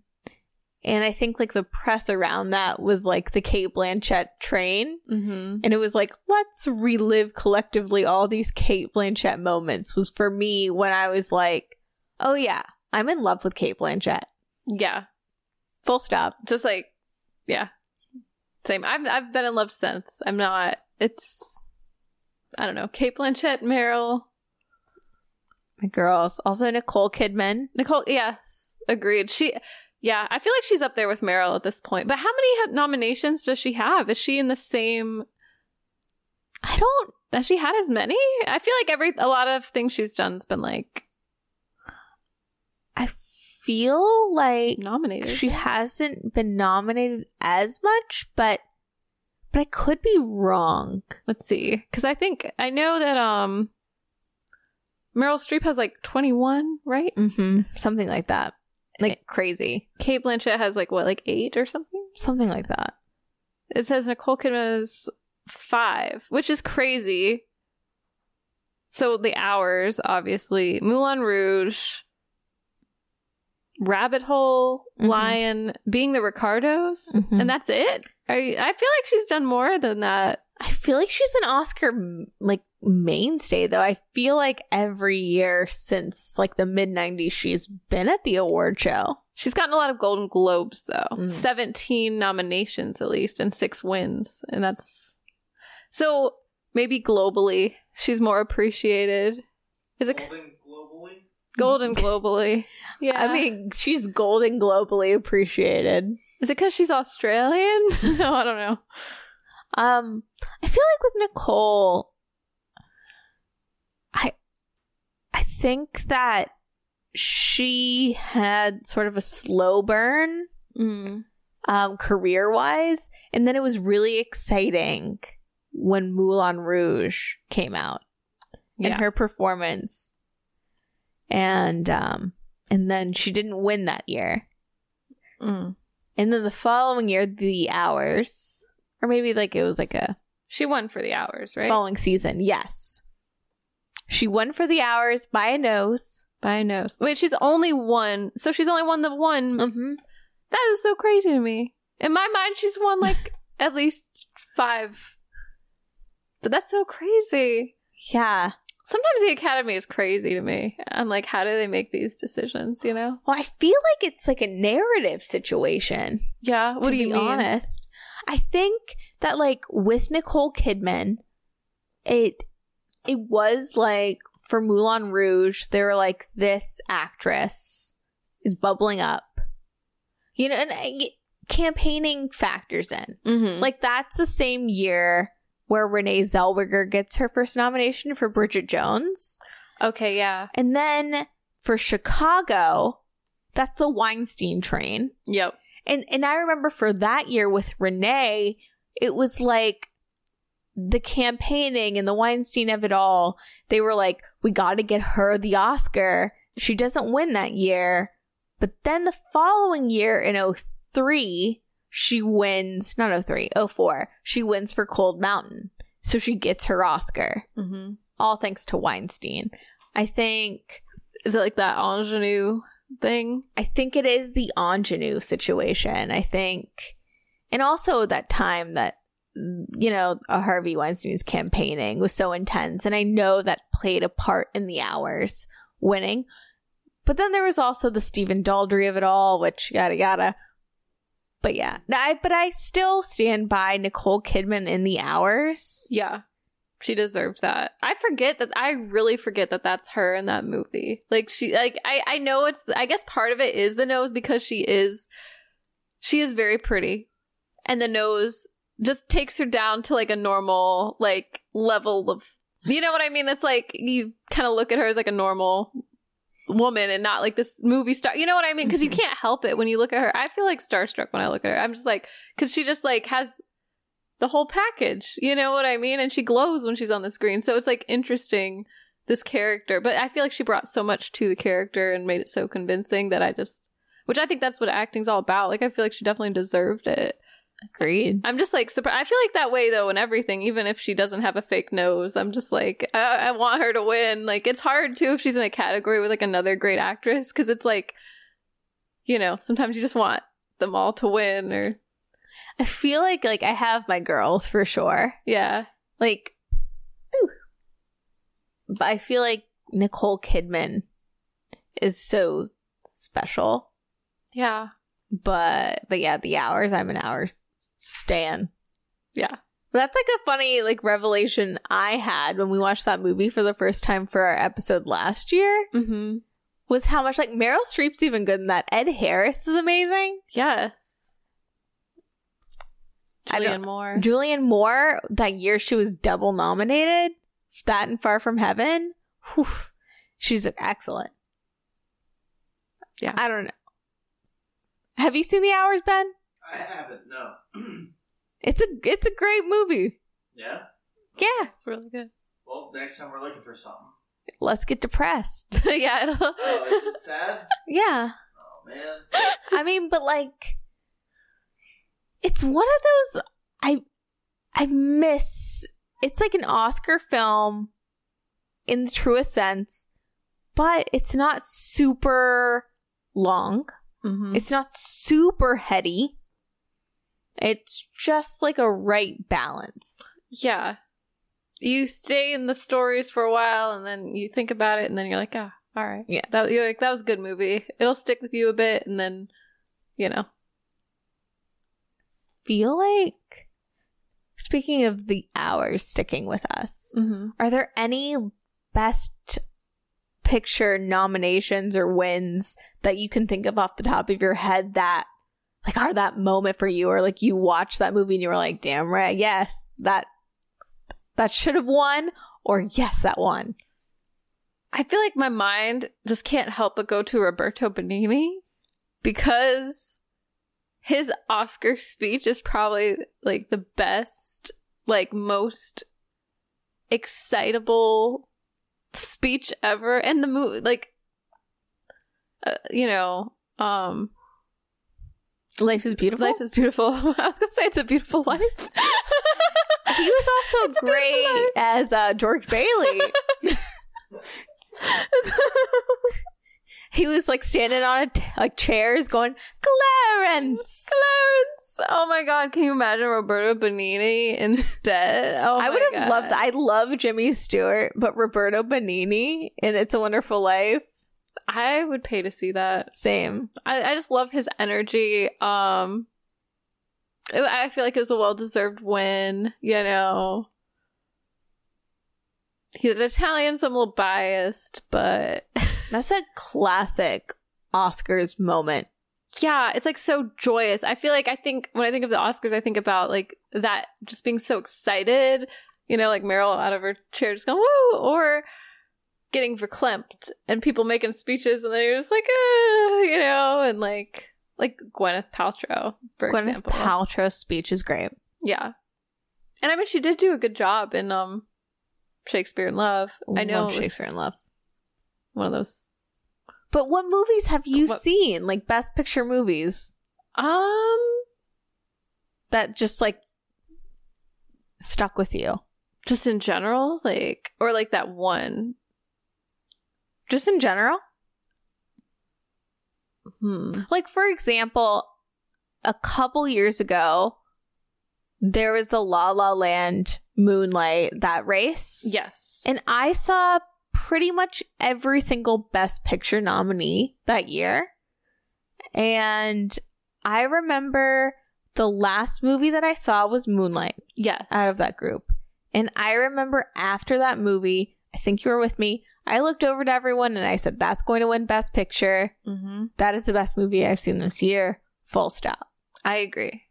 and I think like the press around that was like the Cate Blanchett train, mm-hmm. and it was like let's relive collectively all these Cate Blanchett moments. Was for me when I was like, oh yeah, I'm in love with Cate Blanchett. yeah, Full stop. just like, yeah, same. I've I've been in love since. I'm not. It's, I don't know. Cate Blanchett, Meryl, My girls. Also Nicole Kidman. Nicole. Yes, agreed. She. Yeah, I feel like she's up there with Meryl at this point. But how many nominations does she have? Is she in the same? I don't. Has she had as many? I feel like every a lot of things she's done has been like I feel like nominated. she hasn't been nominated as much, but but I could be wrong. Let's see, because I think I know that um Meryl Streep has like 21, right? Mm-hmm. Something like that. Like crazy. Cate Blanchett has like what, like eight or something? Something like that. It says Nicole Kidman is five, which is crazy. So the hours, obviously, Moulin Rouge, Rabbit Hole, Mhm. Lion, being the Ricardos, Mhm. and that's it. Are you, I feel like she's done more than that. I feel like she's an Oscar like mainstay though. I feel like every year since like the mid 90s she's been at the award show. She's gotten a lot of Golden Globes though. Mm. 17 nominations at least and 6 wins. And that's So maybe globally she's more appreciated. Is it Golden globally. golden globally? <laughs> Yeah. I mean, she's golden globally appreciated. is it cuz she's Australian? <laughs> no, I don't know. Um, I feel like with Nicole, I, I think that she had sort of a slow burn, Mm. um, career wise, and then it was really exciting when Moulin Rouge came out Yeah. and her performance, and um, and then she didn't win that year. Mm. And then the following year, The Hours, or maybe like it was like a She won for the hours, right? following season. Yes. She won for The Hours by a nose. By a nose. Wait, she's only won. So she's only won the one. Mm-hmm. That is so crazy to me. In my mind, she's won <sighs> like at least five. But that's so crazy. Yeah. Sometimes the Academy is crazy to me. I'm like, how do they make these decisions, you know? Well, I feel like it's like a narrative situation. Yeah. What to do you be mean? honest. I think that like with Nicole Kidman, it it was like for Moulin Rouge, they were like this actress is bubbling up. You know, and uh, campaigning factors in. Mm-hmm. Like that's the same year where Renee Zellweger gets her first nomination for Bridget Jones. okay, yeah. And then for Chicago, that's the Weinstein train. Yep. And and I remember for that year with Renee, it was like the campaigning and the Weinstein of it all. They were like, we got to get her the Oscar. She doesn't win that year. But then the following year in 03, she wins, not 03, 04, she wins for Cold Mountain. So she gets her Oscar, Mm-hmm. all thanks to Weinstein. I think Is it like that ingenue thing? I think it is the ingenue situation. I think, and also that time that you know Harvey Weinstein's campaigning was so intense, and I know that played a part in the hours winning. But then there was also the Stephen Daldry of it all, which yada yada. But yeah, I but I still stand by Nicole Kidman in the hours. Yeah. She deserves that. I forget that I really forget that that's her in that movie. Like she like I I know it's I guess part of it is the nose because she is she is very pretty. And the nose just takes her down to like a normal like level of you know what I mean? It's like you kind of look at her as like a normal woman and not like this movie star. You know what I mean? Because you mm-hmm. can't help it when you look at her. I feel like starstruck when I look at her. I'm just like, because she just like has the whole package. You know what I mean? And she glows when she's on the screen. So it's like interesting this character. But I feel like she brought so much to the character and made it so convincing that I just which I think that's what acting's all about. Like I feel like she definitely deserved it. Agreed. I'm just like surprised. I feel like that way though in everything, even if she doesn't have a fake nose. I'm just like I, I want her to win. Like it's hard too if she's in a category with like another great actress because it's like, you know, sometimes you just want them all to win or I feel like like I have my girls for sure. yeah, Like, ooh. but I feel like Nicole Kidman is so special. yeah, But but yeah, the hours I'm an hours stan. yeah. That's like a funny like revelation I had when we watched that movie for the first time for our episode last year. Mm-hmm. Was how much like Meryl Streep's even good in that. Ed Harris is amazing. Yes. I Moore. Julianne Moore, that year she was double nominated, that and Far From Heaven. Whew, she's excellent. Yeah. I don't know. Have you seen The Hours, Ben? I haven't. No. <clears throat> It's a it's a great movie. yeah. Yeah, It's really good. Well, next time we're looking for something. let's get depressed. <laughs> yeah, it'll, Oh, is it sad? <laughs> yeah, Oh man. I mean, but like, it's one of those I I miss. It's like an Oscar film in the truest sense, but it's not super long. Mhm. It's not super heady. It's just like a right balance. yeah. You stay in the stories for a while, and then you think about it, and then you're like, ah, all right, Yeah. that you're like that was a good movie. It'll stick with you a bit, and then, you know, Feel like speaking of the hours sticking with us, mm-hmm. are there any best picture nominations or wins that you can think of off the top of your head that like are that moment for you or like you watched that movie and you were like damn right yes that that should have won or yes that won I feel like my mind just can't help but go to Roberto Benigni because his Oscar speech is probably like the best, like most excitable speech ever. And the movie, like, uh, you know, um, life is beautiful life is beautiful. <laughs> I was gonna say it's a beautiful life. <laughs> he was also <laughs> It's great as uh, george bailey he was like standing on a t- like chairs going clarence Clarence. Oh my god, can you imagine Roberto Benigni instead? Oh I would have loved. I love Jimmy Stewart, but Roberto Benigni in It's a Wonderful Life, I would pay to see that. same. I, I just love his energy. Um, it- I feel like it was a well deserved win. You know, he's an Italian, so I'm a little biased, but <laughs> That's a classic Oscars moment. yeah, it's like so joyous. I feel like I think when I think of the Oscars, I think about like that just being so excited. You know, like Meryl out of her chair just going woo, or getting verklempt and people making speeches, and then you're just like, uh, you know, and like like Gwyneth Paltrow, for Gwyneth example. Paltrow's speech is great. Yeah. And I mean she did do a good job in um Shakespeare in Love. I know Love Shakespeare in Love. One of those. But what movies have you What- seen? Like best picture movies Um that just like stuck with you? just in general, like or like that one. Just in general? Hmm. Like for example, a couple years ago, there was the La La Land Moonlight that race. Yes. And I saw pretty much every single Best Picture nominee that year. And I remember the last movie that I saw was Moonlight yes. out of that group. And I remember after that movie, I think you were with me, I looked over to everyone and I said, that's going to win Best Picture. Mm-hmm. That is the best movie I've seen this year. Full stop. I agree.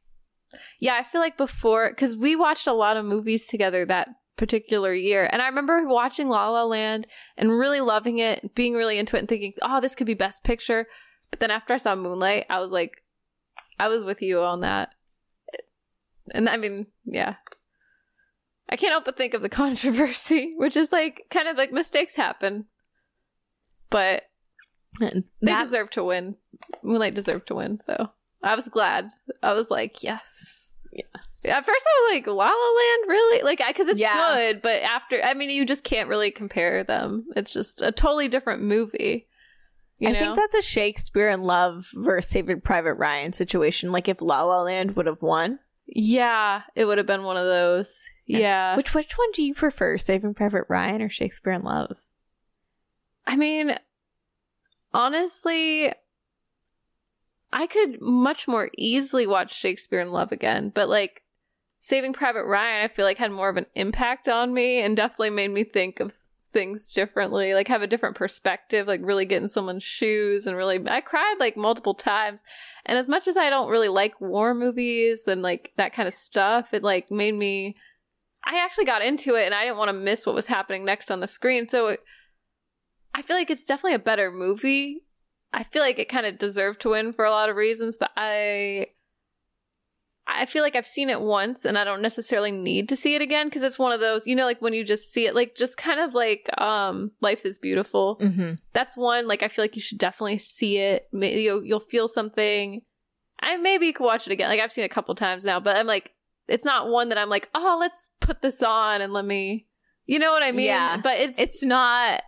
Yeah, I feel like before because we watched a lot of movies together that particular year, and I remember watching La La Land and really loving it, being really into it, and thinking, "Oh, this could be Best Picture." But then after I saw Moonlight, I was like, I was with you on that. And I mean, yeah. I can't help but think of the <laughs> controversy, which is like kind of like mistakes happen. But they that- deserve to win. Moonlight deserved to win, so I was glad. I was like, yes. At first, I was like, La La Land, really? Like, I because it's Yeah. good, but after, I mean, you just can't really compare them. It's just a totally different movie. You I know? think that's a Shakespeare in Love versus Saving Private Ryan situation. Like if La La Land would have won. yeah, it would have been one of those. Yeah. Which which one do you prefer, Saving Private Ryan or Shakespeare in Love? I mean, honestly, I could much more easily watch Shakespeare in Love again, but like Saving Private Ryan, I feel like had more of an impact on me and definitely made me think of things differently, like have a different perspective, like really get in someone's shoes and really I cried like multiple times. And as much as I don't really like war movies and like that kind of stuff, it like made me I actually got into it and I didn't want to miss what was happening next on the screen. So it, I feel like it's definitely a better movie. I feel like it kind of deserved to win for a lot of reasons, but I I feel like I've seen it once and I don't necessarily need to see it again because it's one of those, you know, like when you just see it, like just kind of like um Life is Beautiful. Mm-hmm. That's one like I feel like you should definitely see it. Maybe you'll, you'll feel something. I maybe you could watch it again. Like I've seen it a couple times now, but I'm like it's not one that I'm like, "Oh, let's put this on and let me." You know what I mean? Yeah. But it's It's not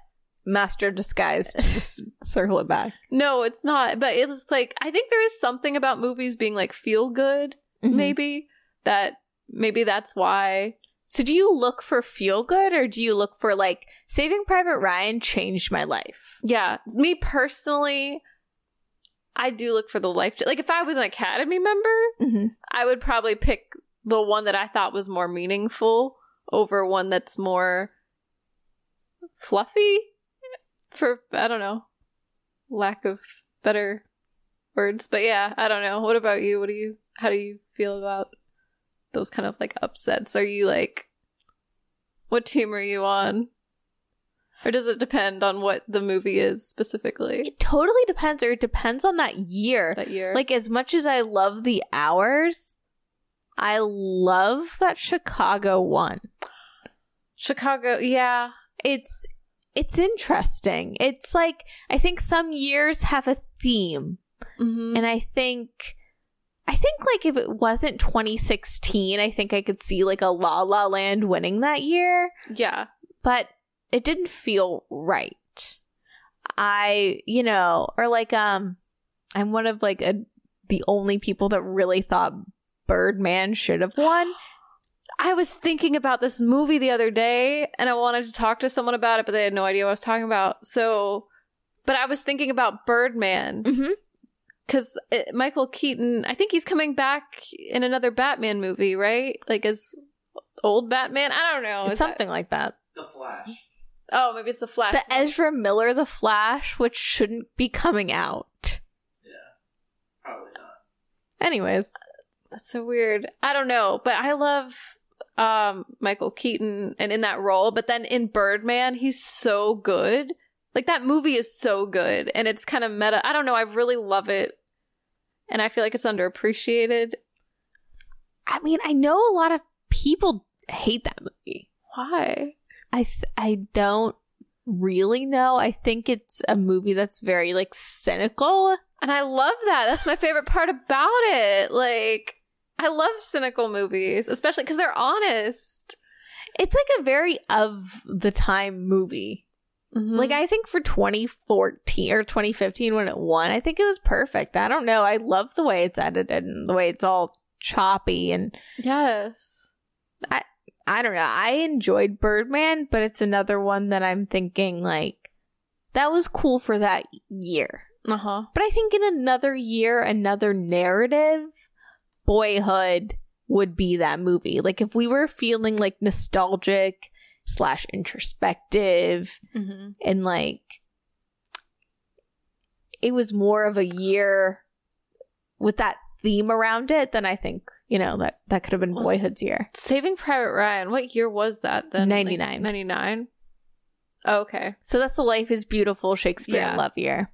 Master Disguise to just <laughs> circle it back. No, it's not. But it's like I think there is something about movies being like feel good, Maybe. maybe that maybe that's why. So do you look for feel good or do you look for like Saving Private Ryan changed my life? Yeah, me personally, I do look for the life. Like if I was an Academy member, Mm-hmm. I would probably pick the one that I thought was more meaningful over one that's more fluffy. For I don't know, lack of better words, but yeah, I don't know. What about you? What do you? How do you feel about those kind of like upsets? Are you like, what team are you on? Or does it depend on what the movie is specifically It totally depends or it depends on that year. that year? Like as much as I love the hours, I love that Chicago one. Chicago, yeah. It's it's interesting. It's like I think some years have a theme. Mm-hmm. And I think I think like if it wasn't 2016, I think I could see like a La La Land winning that year, yeah. but it didn't feel right. I, you know, or like um I'm one of like a the only people that really thought Birdman should have won. <gasps> I was thinking about this movie the other day and I wanted to talk to someone about it, but they had no idea what I was talking about. So, but I was thinking about Birdman Mhm. Because Michael Keaton, I think he's coming back in another Batman movie, right? Like as old Batman? I don't know. It's Is that- something like that. The Flash. oh, maybe it's the Flash. The Ezra Miller The Flash, which shouldn't be coming out. Yeah, probably not. Anyways, That's so weird. I don't know, but I love um Michael Keaton and in that role, but then in Birdman, he's so good. Like that movie is so good and it's kind of meta. I don't know, I really love it. And I feel like it's underappreciated. I mean, I know a lot of people hate that movie. Why? I th- I don't really know. I think it's a movie that's very like cynical. And I love that. That's my favorite part about it. Like I love cynical movies, especially cuz they're honest. It's like a very of the time movie. Mm-hmm. Like I think for 2014 or 2015 when it won, I think it was perfect. I don't know. I love the way it's edited and the way it's all choppy and yes. I I don't know. I enjoyed Birdman, but it's another one that I'm thinking like that was cool for that year. Uh-huh. But I think in another year, another narrative, Boyhood would be that movie. Like if we were feeling like nostalgic slash introspective Mhm. and like it was more of a year with that theme around it, than I think, you know, that that could have been Well, Boyhood's year. Saving Private Ryan. What year was that then? 99. Ninety nine. okay. So that's the Life is Beautiful Shakespeare Yeah. Love year.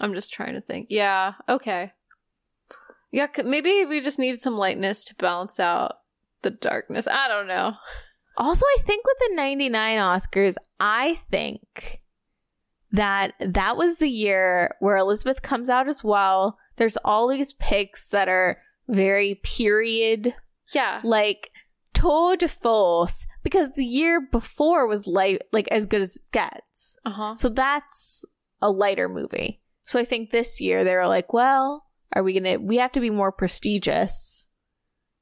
I'm just trying to think. Yeah. Okay. Yeah. Maybe we just need some lightness to balance out the darkness. I don't know. Also, I think with the 99 Oscars, I think that that was the year where Elizabeth comes out as well. There's all these picks that are very period, Yeah. like tour de force, because the year before was light, like as good as it gets. Uh huh. So that's a lighter movie. So I think this year they were like, well, are we gonna? We have to be more prestigious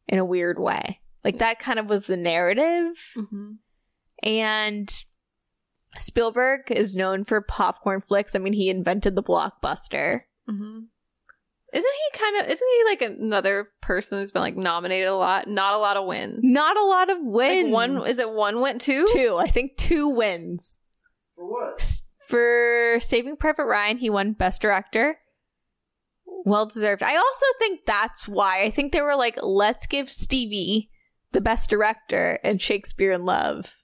in a weird way. Like that kind of was the narrative. Mm-hmm. And Spielberg is known for popcorn flicks. I mean, he invented the blockbuster. Mm-hmm. Isn't he kind of? Isn't he like another person who's been like nominated a lot? Not a lot of wins. Not a lot of Like wins. one. Is it one win? Two. two? I think two wins. For what? For Saving Private Ryan, he won Best Director. Well deserved. I also think that's why. I think they were like, let's give Stevie the Best Director and Shakespeare in Love,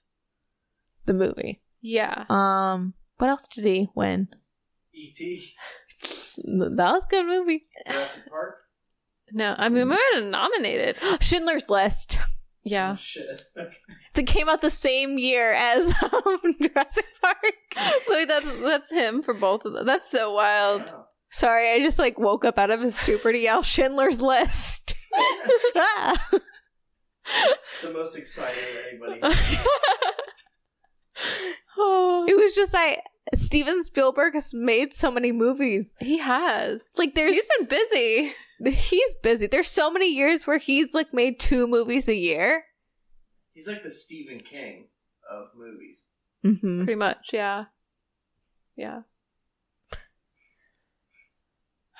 the movie. Yeah. Um, what else did he win? E.T. That was a good movie. Jurassic Park? No, I mean we might have nominated. <gasps> Schindler's List. Yeah. Oh, shit. <laughs> That came out the same year as <laughs> um, Jurassic Park. Like that's that's him for both of them. That's so wild. Wow. Sorry, I just like woke up out of a stupor to yell Schindler's List. <laughs> Ah. The most exciting anybody. <laughs> <laughs> oh, It was just I Steven Spielberg has made so many movies. he has. Like there's He's been busy. he's busy. There's so many years where he's like made two movies a year. He's like the Stephen King of movies. Mm-hmm. Pretty much, yeah. Yeah.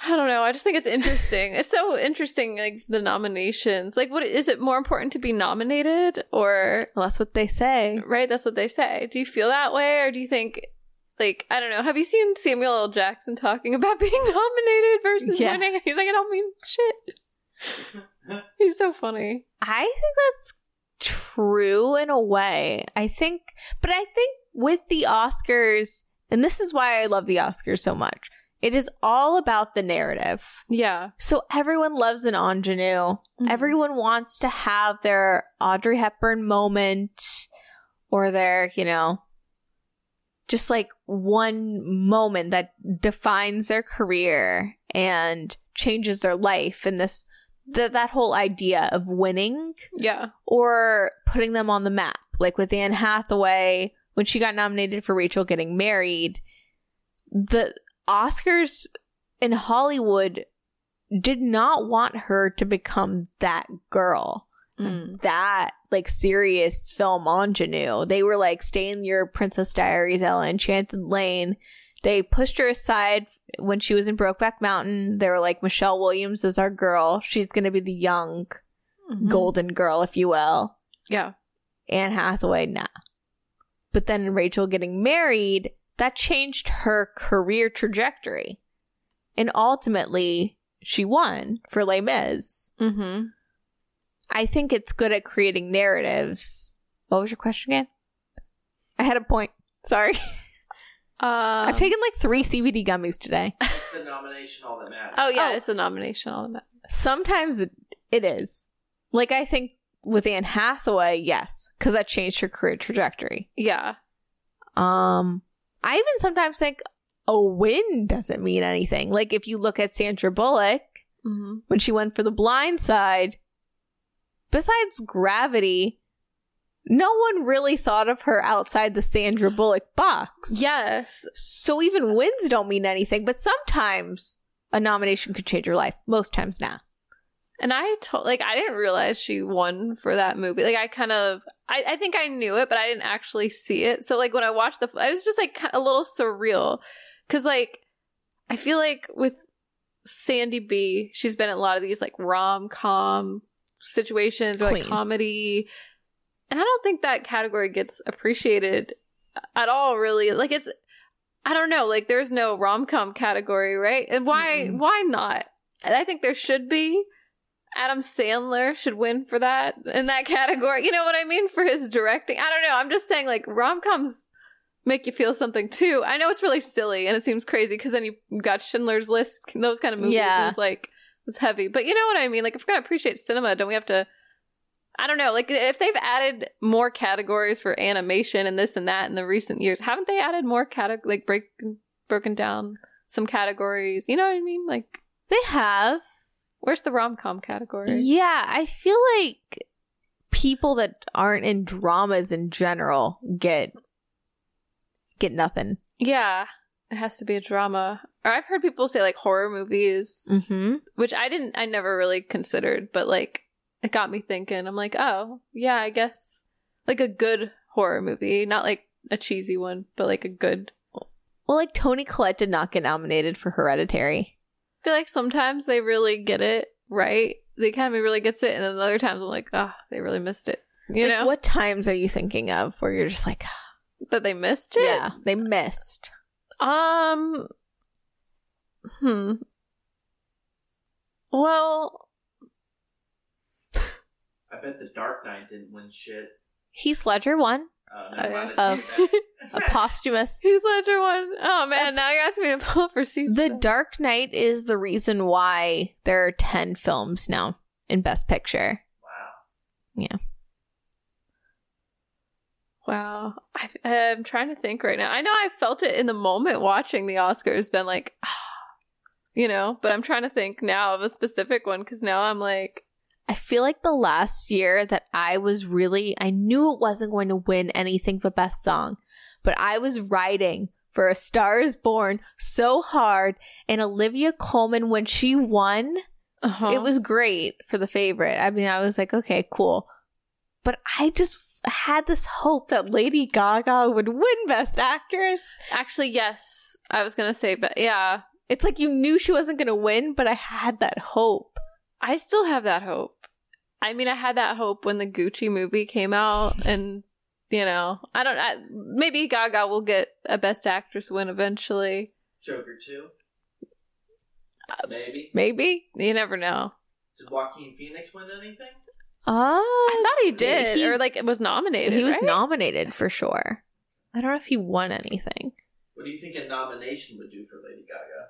I don't know. I just think it's interesting. it's so interesting, like the nominations. Like, what is it more important to be nominated or Well, that's what they say. right? That's what they say. Do you feel that way, or do you think, like, I don't know? Have you seen Samuel L. Jackson talking about <laughs> being nominated versus Yeah. winning? He's like, I don't mean shit. He's so funny. I think that's true in a way. I think, but I think with the Oscars, and this is why I love the Oscars so much, it is all about the narrative. Yeah. So everyone loves an ingenue. Mhm. Everyone wants to have their Audrey Hepburn moment or their, you know, just like one moment that defines their career and changes their life and this th- that whole idea of winning Yeah. or putting them on the map. Like with Anne Hathaway, when she got nominated for Rachel getting married, the Oscars in Hollywood did not want her to become that girl. Mm. That like serious film ingenue. They were like, stay in your Princess Diaries, Ella, Enchanted Lane. They pushed her aside when she was in Brokeback Mountain. They were like, Michelle Williams is our girl. She's gonna be the young Mhm. golden girl, if you will. Yeah. Anne Hathaway, nah. But then Rachel getting married, that changed her career trajectory. And ultimately, she won for Les Mis. Mm-hmm. I think it's good at creating narratives. What was your question again? I had a point. Sorry. Uh, <laughs> I've taken like three CBD gummies today. <laughs> It's the nomination all that matters. Oh yeah, Oh. it's the nomination. All of that. Sometimes it, it is. Like, I think with Anne Hathaway, yes, because that changed her career trajectory. Yeah. Um, I even sometimes think a win doesn't mean anything. Like if you look at Sandra Bullock Mm-hmm. when she went for the blind side, besides gravity, no one really thought of her outside the Sandra Bullock box. Yes. So even wins don't mean anything, but sometimes a nomination could change your life. Most times not. And I told like I didn't realize she won for that movie. Like I kind of I, I think I knew it, but I didn't actually see it. So like when I watched the, I was just like a little surreal because like I feel like with Sandy B, she's been in a lot of these like rom com situations or like comedy, and I don't think that category gets appreciated at all. Really, like it's I don't know. Like there's no rom com category, right? And why Mm-mm. why not? And I think there should be. Adam Sandler should win for that in that category. You know what I mean? For his directing. I don't know. I'm just saying, like, rom coms make you feel something too. I know it's really silly and it seems crazy because then you got Schindler's List, those kind of movies. Yeah. And it's like, it's heavy. But you know what I mean? Like, if we're going to appreciate cinema, don't we have to. I don't know. Like, if they've added more categories for animation and this and that in the recent years, haven't they added more cate- like break broken down some categories? You know what I mean? Like, They have. Where's the rom com category? Yeah, I feel like people that aren't in dramas in general get get nothing. Yeah, it has to be a drama. Or I've heard people say like horror movies, Mm-hmm. which I didn't, I never really considered, but like it got me thinking. I'm like, oh, yeah, I guess like a good horror movie, not like a cheesy one, but like a good. Well, like Toni Collette did not get nominated for Hereditary. I feel like sometimes they really get it right. The Academy really gets it, and then other times I'm like, oh, they really missed it. You Like, know what times are you thinking of where you're just like, <gasps> that they missed it. yeah, they missed. Um. Hmm. Well, I bet the Dark Knight didn't win shit. Heath Ledger won Oh, never mind, yeah. I didn't do <laughs> a that. posthumous. <laughs> Heath Ledger won. Oh man, now you're asking me to pull up receipts. The now. Dark Knight is the reason why there are 10 films now in Best Picture. Wow. Yeah. Wow, I, I'm trying to think right now. I know I felt it in the moment watching the Oscars, been like, ah, <sighs> you know, but I'm trying to think now of a specific one because now I'm like, I feel like the last year that I was really, I knew it wasn't going to win anything but Best Song, but I was writing for A Star is Born so hard. And Olivia Colman, when she won, uh it was great for the favorite. I mean, I was like, okay, cool. But I just had this hope that Lady Gaga would win Best Actress. actually yes. I was gonna say, but yeah, It's like you knew she wasn't going to win, but I had that hope. I still have that hope. I mean, I had that hope when the Gucci movie came out, <laughs> and you know, I don't. I, maybe Gaga will get a Best Actress win eventually. Joker 2? Uh, maybe. Maybe. You never know. Did Joaquin Phoenix win anything? Oh, I thought he did, He- or like it was nominated. he was right? nominated for sure. I don't know if he won anything. What do you think a nomination would do for Lady Gaga?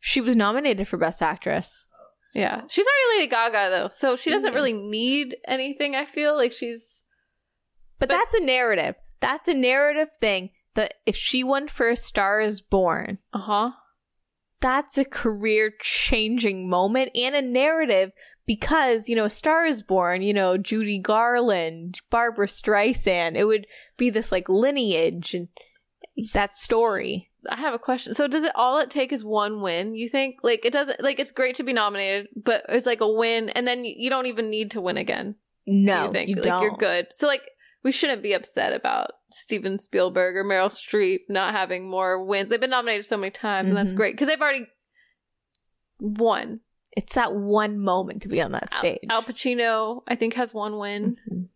She was nominated for Best Actress. Yeah, she's already Lady Gaga though, so she doesn't Yeah. really need anything. I feel like she's But, But- that's a narrative. That's a narrative thing that if she won for A Star is Born, uh huh. that's a career changing moment and a narrative because, you know, A Star is Born, you know, Judy Garland, Barbra Streisand, it would be this like lineage and that story. I have a question. So does it all it take is one win? You think like it doesn't like it's great to be nominated, but it's like a win, and then you, don't even need to win again. No, you think you like don't. you're good. So like we shouldn't be upset about Steven Spielberg or Meryl Streep not having more wins. They've been nominated so many times, and that's Mhm. great because they've already won. It's that one moment to be on that stage. Al Pacino, I think, has one win. Mhm.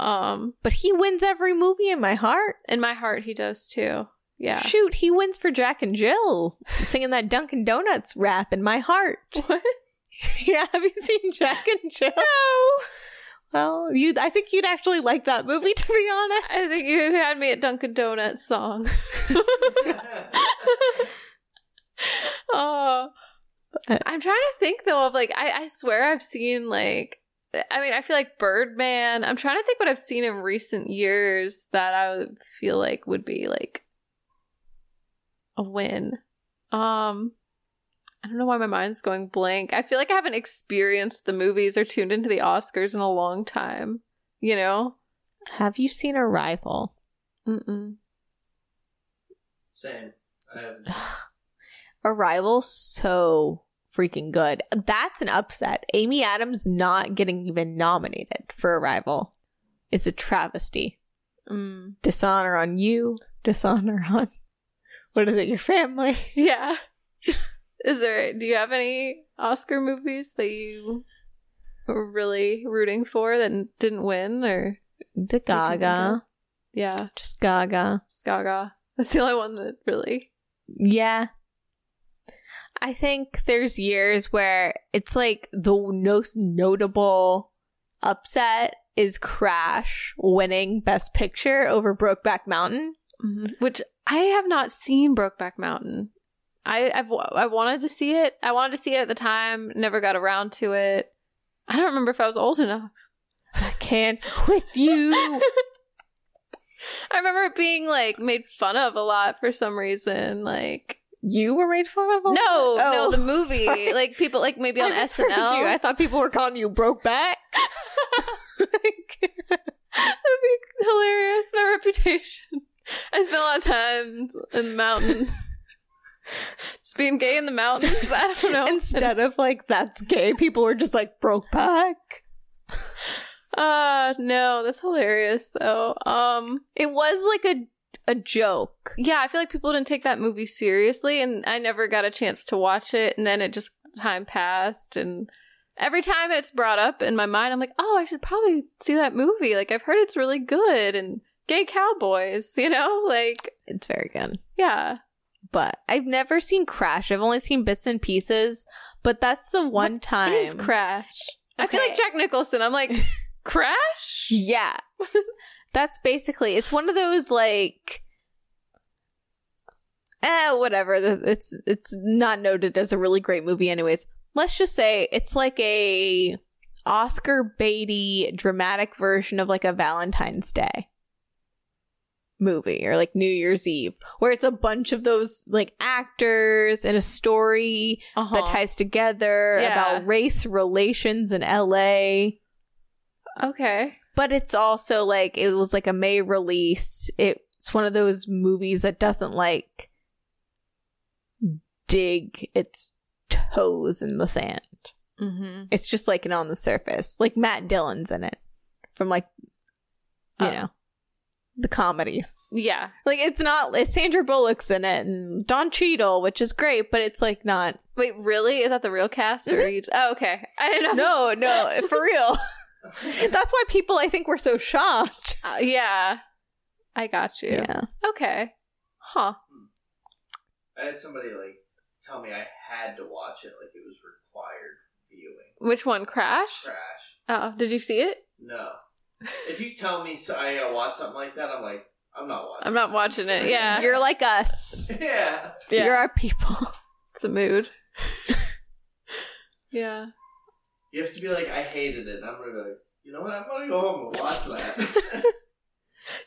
Um, But he wins every movie in my heart. in my heart, he does too. Yeah. Shoot, he wins for Jack and Jill singing that Dunkin' Donuts rap in my heart. <laughs> What? <laughs> yeah, have you seen Jack and Jill? No. Well, you I think you'd actually like that movie to be honest. I think you had me at Dunkin' Donuts song. <laughs> Oh, I'm trying to think though of like I, I swear I've seen like I mean I feel like Birdman. I'm trying to think what I've seen in recent years that I feel like would be like a win. Um, I don't know why my mind's going blank. I feel like I haven't experienced the movies or tuned into the Oscars in a long time. You know? Have you seen Arrival? Mm-mm. Same. I haven't. <sighs> Arrival so freaking good. That's an upset. Amy Adams not getting even nominated for Arrival is a travesty. Mm. Dishonor on you, dishonor on what is it, your family? <laughs> Yeah. Is there do you have any Oscar movies that you were really rooting for that didn't win or The Gaga. yeah, Just Gaga. just Gaga. That's the only one that really Yeah. I think there's years where it's like the most notable upset is Crash winning Best Picture over Brokeback Mountain. Mm-hmm. which I have not seen Brokeback Mountain. I I've I wanted to see it. I wanted to see it at the time, never got around to it. I don't remember if I was old enough. I can't quit you. <laughs> I remember it being like made fun of a lot for some reason. Like You were made fun of? No, Oh, no, the oh, <laughs> movie. sorry. Like people, like maybe on I SNL. you. I thought people were calling you broke back. <laughs> That'd be hilarious. My reputation. I spent a lot of time in the mountains. Just being gay in the mountains. I don't know. Instead of like that's gay, people were just like broke back. Uh no, that's hilarious though. Um It was like a a joke. yeah, I feel like people didn't take that movie seriously and I never got a chance to watch it and then it just time passed and every time it's brought up in my mind I'm like, "Oh, I should probably see that movie. Like I've heard it's really good and gay cowboys, you know? <laughs> Like It's very good. yeah. But I've never seen Crash. I've only seen bits and pieces. But that's the one time. It is Crash. I feel like Jack Nicholson. I'm like, <laughs> Crash? Yeah. <laughs> That's basically it's one of those like eh, whatever. It's it's not noted as a really great movie anyways. Let's just say it's like a Oscar Beatty dramatic version of like a Valentine's Day movie or like New Year's Eve where it's a bunch of those like actors and a story Uh-huh. that ties together Yeah. about race relations in LA Okay. but it's also like it was like a May release. It's one of those movies that doesn't like dig its toes in the sand. Mm-hmm. It's just like an on the surface. Like Matt Dillon's in it from like you Oh. know the comedies. Yeah. Like it's not it's Sandra Bullock's in it and Don Cheadle, which is great, but it's like not Wait, really? Is that the real cast? Or you? Oh, okay. <laughs> I didn't know. No, no, for real. <laughs> <laughs> That's why people I think were so shocked. Uh, yeah. I got you. Yeah. Okay. Huh. I had somebody like tell me I had to watch it, like it was required viewing. Which one? Crash? Crash. Oh, did you see it? No. If you tell me so I gotta watch something like that, I'm like, I'm not watching. I'm not watching it. Yeah. <laughs> You're like us. <laughs> yeah. Yeah. You're our people. It's a mood. <laughs> yeah. You have to be like, I hated it. And I'm gonna be like, you know what? I'm gonna go home and watch that.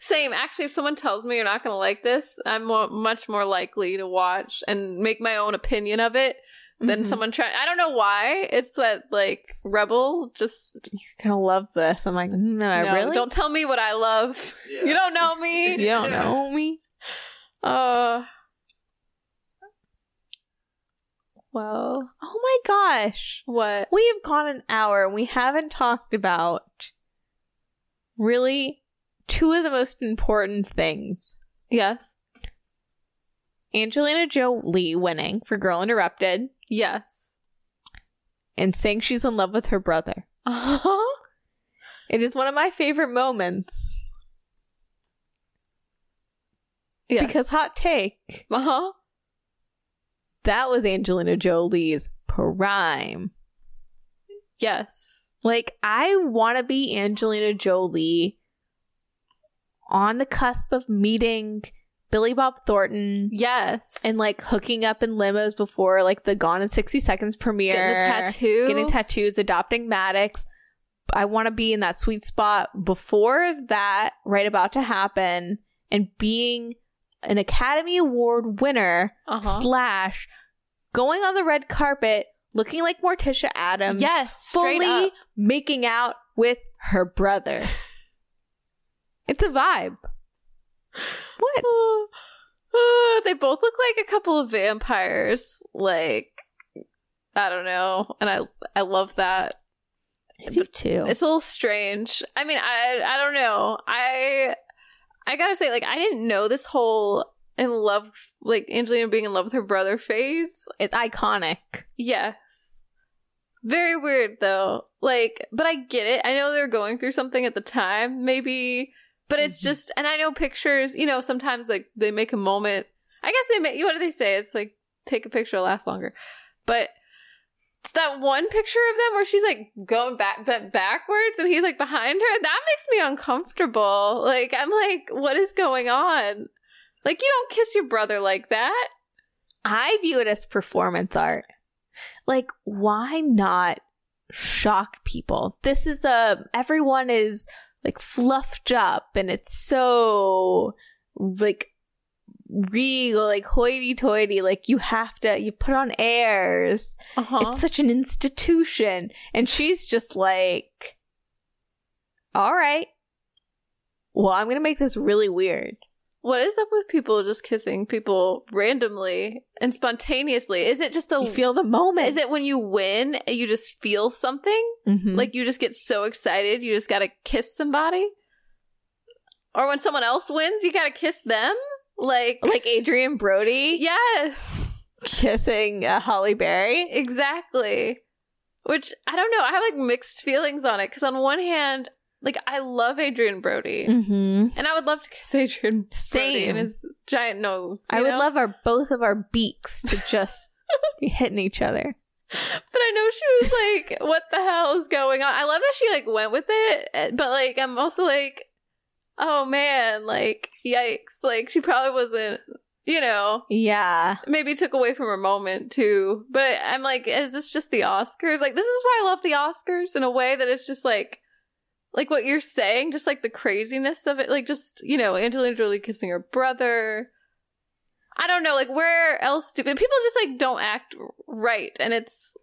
Same. Actually, if someone tells me you're not going to like this, I'm more, much more likely to watch and make my own opinion of it than Mhm. someone try. I don't know why. It's that like rebel. Just You're gonna love this. I'm like, no, I no, really don't tell me what I love. Yeah. You don't know me. <laughs> You don't know me. Uh. Well, Oh my gosh. what? We have gone an hour and we haven't talked about really two of the most important things. Yes. Angelina Jolie winning for Girl Interrupted Yes. and saying she's in love with her brother. Uh huh. It is one of my favorite moments. Yeah. Because hot take, Uh huh. that was Angelina Jolie's prime. Yes. Like, I want to be Angelina Jolie on the cusp of meeting Billy Bob Thornton Yes. and like hooking up in limos before like the Gone in 60 Seconds premiere. getting a tattoo. Getting tattoos, adopting Maddox. I want to be in that sweet spot before that, right about to happen, and being an Academy Award winner Uh-huh. slash going on the red carpet looking like Morticia Addams yes. Fully up. making out with her brother. <laughs> It's a vibe. What? <sighs> Uh, they both look like a couple of vampires. Like I don't know, and I I love that. You too. It's a little strange. I mean, I I don't know. I I gotta say, like, I didn't know this whole in love, like Angelina being in love with her brother phase. It's iconic. Yes. Very weird though. Like, but I get it. I know they're going through something at the time, maybe. But it's mm-hmm. just, and I know pictures. You know, sometimes like they make a moment. I guess they make. What do they say? It's like take a picture, last longer. But it's that one picture of them where she's like going back, bent backwards, and he's like behind her. That makes me uncomfortable. Like I'm like, what is going on? Like you don't kiss your brother like that. I view it as performance art. Like, why not shock people? This is a everyone is like fluffed up and it's so like regal, like hoity toity, like you have to, you put on airs. Uh-huh. It's such an institution. And she's just like, all right. Well, I'm going to make this really weird. What is up with people just kissing people randomly and spontaneously? Is it just the You feel the moment. Is it when you win, you just feel something? Mhm. Like you just get so excited, you just gotta kiss somebody? Or when someone else wins, you gotta kiss them? Like, like Adrien Brody yes, kissing uh, Halle Berry? exactly. Which I don't know. I have like mixed feelings on it because on one hand, like I love Adrien Brody, Mm-hmm. and I would love to kiss Adrien Brody Same. and his giant nose. I you would love our both of our beaks to <laughs> just be hitting each other. But I know she was like, "What the hell is going on?" I love that she like went with it, eh, but like I'm also like, "Oh man, like yikes!" Like she probably wasn't, you know, Yeah. maybe took away from her moment too. But I'm like, is this just the Oscars? Like this is why I love the Oscars in a way that it's just like. Like what you're saying, just like the craziness of it, like just you know Angelina Jolie kissing her brother. I don't know, like where else do people just like don't act right, and it's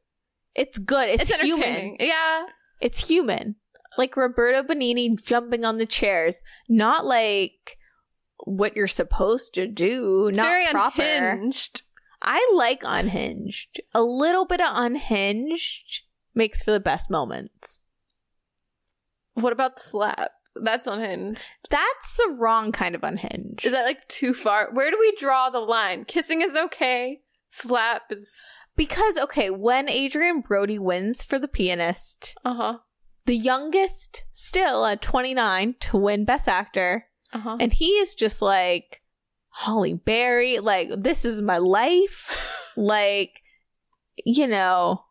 It's good. It's, it's, human. Yeah. It's human. Like Roberto Benigni jumping on the chairs, not like what you're supposed to do, It's not very proper. unhinged. I like unhinged. A little bit of unhinged makes for the best moments. What about the slap? That's unhinged. That's the wrong kind of unhinged. Is that like too far? Where do we draw the line? Kissing is okay. Slap is because okay, when Adrien Brody wins for the pianist, uh huh. the youngest still at 29 to win best actor, Uh huh. and he is just like Halle Berry, like this is my life. <laughs> like you know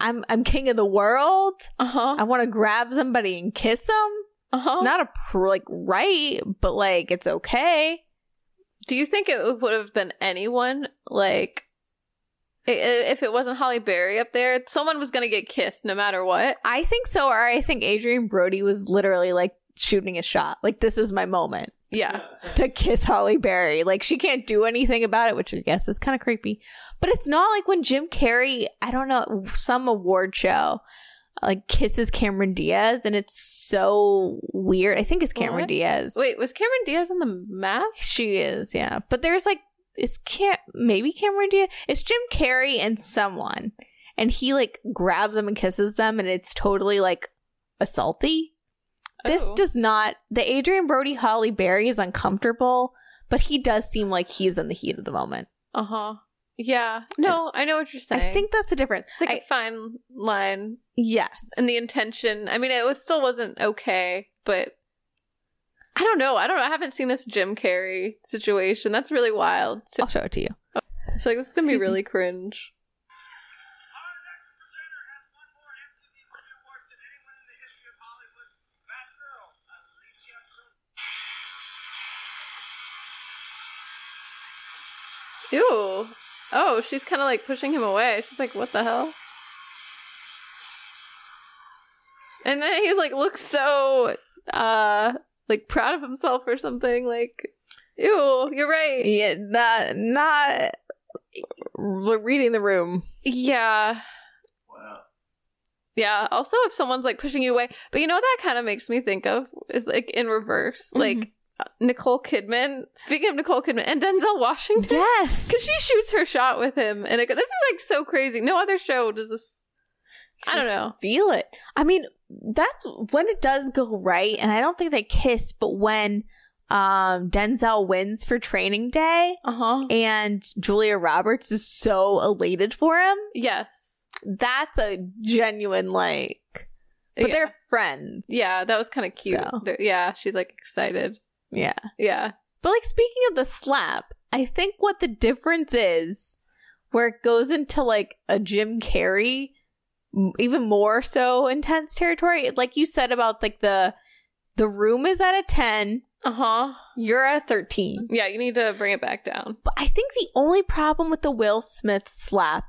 I'm I'm king of the world. Uh huh. I want to grab somebody and kiss them. Uh huh. Not a pr- like right, but like it's okay. Do you think it would have been anyone like? If it wasn't Halle Berry up there, someone was gonna get kissed no matter what. I think so. Or I think Adrien Brody was literally like shooting a shot. Like this is my moment Yeah. <laughs> to kiss Halle Berry. Like she can't do anything about it, which I guess is kind of creepy. But it's not like when Jim Carrey, I don't know, some award show, like kisses Cameron Diaz, and it's so weird. I think it's Cameron What? Diaz. Wait, was Cameron Diaz in the mask? She is, yeah. But there's like it's Cam maybe Cameron Diaz. It's Jim Carrey and someone, and he like grabs them and kisses them, and it's totally like assaulty. This Oh. does not. The Adrien Brody Halle Berry is uncomfortable, but he does seem like he's in the heat of the moment. Uh huh. Yeah. No, I know what you're saying. I think that's the difference. it's like I- a fine line. yes, and the intention. I mean, it was still wasn't okay, but I don't know. I don't know. I haven't seen this Jim Carrey situation. That's really wild. So I'll show it to you. I feel like this is gonna be Excuse me. really cringe. Ew. Oh, she's kind of like pushing him away. She's like, "What the hell?" And then he like looks so uh like proud of himself or something. Like, ew, you're right. Yeah, not not reading the room. Yeah. Wow. Yeah. Also, if someone's like pushing you away, but you know what that kind of makes me think of is like in reverse, Mm-hmm. like Nicole Kidman. Speaking of Nicole Kidman and Denzel Washington, Yes, because she shoots her shot with him, and it, this is like so crazy. No other show does this. I don't know. Feel it. I mean, that's when it does go right, and I don't think they kiss, but when um Denzel wins for training day Uh huh. and Julia Roberts is so elated for him, Yes. that's a genuine like but yeah. they're friends. yeah, that was kind of cute. So. Yeah, she's like excited. Yeah. Yeah. But like speaking of the slap, I think what the difference is where it goes into like a Jim Carrey even more so intense territory, like you said about like the the room is at a 10, Uh huh. you're at a 13. Yeah, you need to bring it back down. But I think the only problem with the Will Smith slap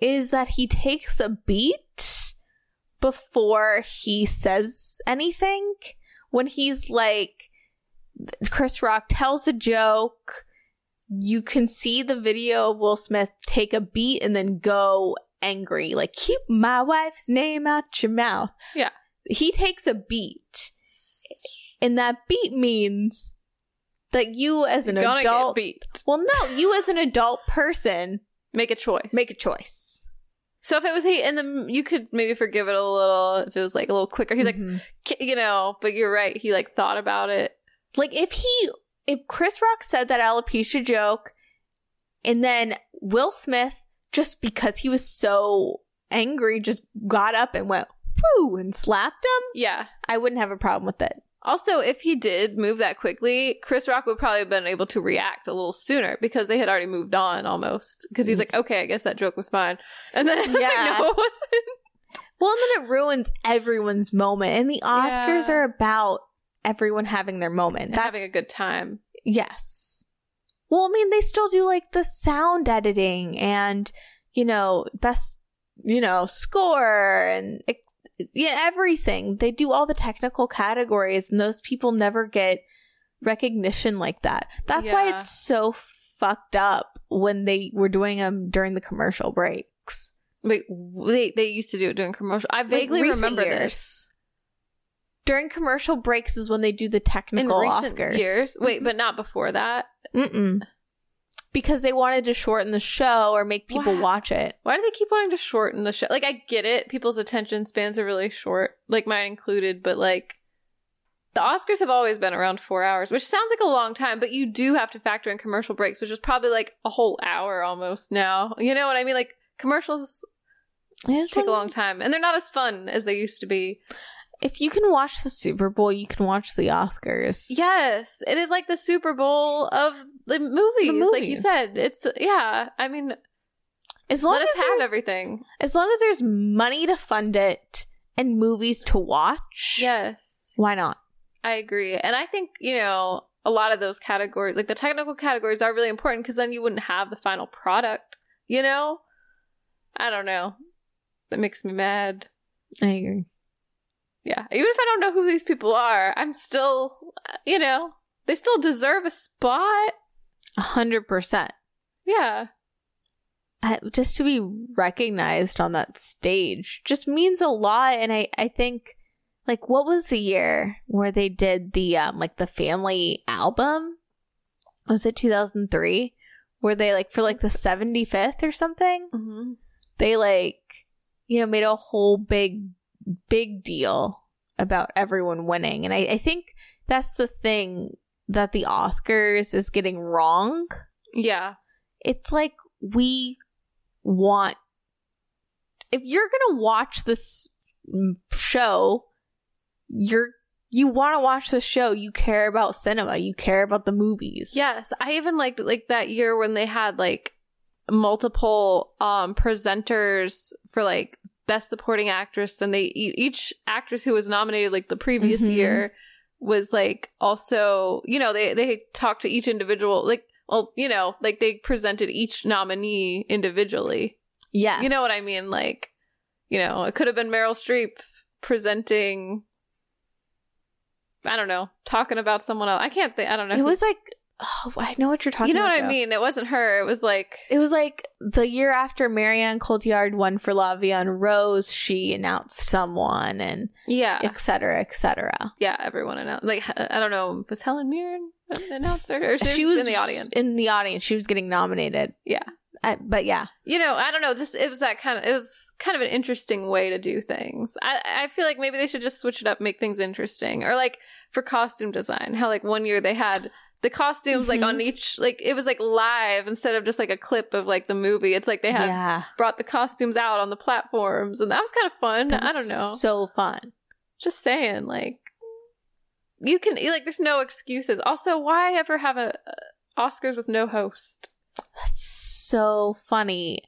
is that he takes a beat before he says anything. When he's like Chris Rock tells a joke. You can see the video of Will Smith take a beat and then go angry, like, keep my wife's name out your mouth. Yeah. He takes a beat, and that beat means that you, as an gonna adult, get beat. well, no, you as an adult person, Make a choice. make a choice. So if it was he, and then you could maybe forgive it a little if it was like a little quicker. He's like, Mhm. "K- you know, but you're right. He like thought about it. Like if he if Chris Rock said that alopecia joke and then Will Smith just because he was so angry just got up and went whoo and slapped him, Yeah. I wouldn't have a problem with it. Also, if he did move that quickly, Chris Rock would probably have been able to react a little sooner because they had already moved on almost. Because he's mm-hmm. like, okay, I guess that joke was fine. And then, <laughs> Yeah. yeah. no, it wasn't. Well, and then it ruins everyone's moment. And the Oscars Yeah. are about everyone having their moment. And having a good time. Yes. Well, I mean, they still do like the sound editing and, you know, best, you know, score and ex- yeah, everything. They do all the technical categories, and those people never get recognition like that. That's why it's so fucked up when they were doing them during the commercial breaks. Wait, they, they used to do it during commercial. I vaguely recent remember years. this. During commercial breaks is when they do the In technical recent Oscars. years. Wait, Mhm. but not before that. Mm-mm. Because they wanted to shorten the show or make people Wow. watch it. Why do they keep wanting to shorten the show? Like, I get it. People's attention spans are really short, like mine included, but like, the Oscars have always been around four hours, which sounds like a long time, but you do have to factor in commercial breaks, which is probably like a whole hour almost now. You know what I mean? Like, commercials take a long time, and they're not as fun as they used to be. If you can watch the Super Bowl, you can watch the Oscars. Yes, it is like the Super Bowl of the movies, like you said. It's, yeah, I mean, As long let us as have everything. As long as there's money to fund it and movies to watch. Yes. Why not? I agree. And I think, you know, a lot of those categories, like the technical categories, are really important because then you wouldn't have the final product, you know? I don't know. That makes me mad. I agree. Yeah. Even if I don't know who these people are, I'm still, uh, you know, they still deserve a spot. A hundred percent. Yeah. Uh, Just to be recognized on that stage just means a lot. And I, I think, like, what was the year where they did the, um, like the family album? Was it 2003? Where they, like, for like the 75th or something? Mm-hmm. they like you know made a whole big big deal about everyone winning. And I, I think that's the thing that the oscars is getting wrong. Yeah. it's like we want if you're gonna watch this show you're you want to watch the show you care about cinema you care about the movies. Yes, I even liked like that year when they had like multiple um presenters for like best supporting actress and they each actress who was nominated like the previous Mhm. year was like also, you know, they they talked to each individual like well, you know, like they presented each nominee individually. yes You know what I mean? Like, you know, it could have been Meryl Streep presenting I don't know, talking about someone else. I can't think. I don't know. it was like oh, i know what you're talking you know about what I though. mean? It wasn't her. It was like It was like the year after Marion Cotillard won for La Vie en Rose, she announced someone and yeah, et cetera, et cetera. yeah. Everyone announced. Like I don't know. Was Helen Mirren announced her? Or she, was in the audience. In the audience. She was getting nominated. yeah. Uh, but yeah. You know, I don't know. Just it was that kind of. It was kind of an interesting way to do things. I I feel like maybe they should just switch it up, make things interesting, or like for costume design. How like one year they had. The costumes like Mhm. on each like it was like live instead of just like a clip of like the movie. It's like they had yeah. brought the costumes out on the platforms and that was kind of fun. I don't know. So fun. just saying like you can like there's no excuses also why ever have a a oscars with no host That's so funny.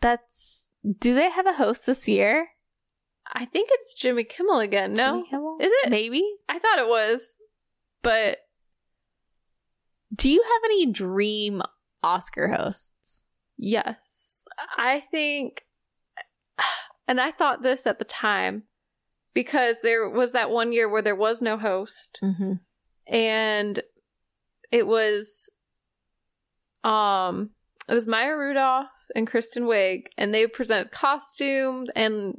That's do they have a host this year? i think it's jimmy kimmel again no Jimmy Kimmel? Is it? Maybe. i thought it was but Do you have any dream Oscar hosts? yes i think and i thought this at the time because there was that one year where there was no host Mm-hmm. and it was um it was Maya Rudolph and Kristen Wiig, and they presented costume and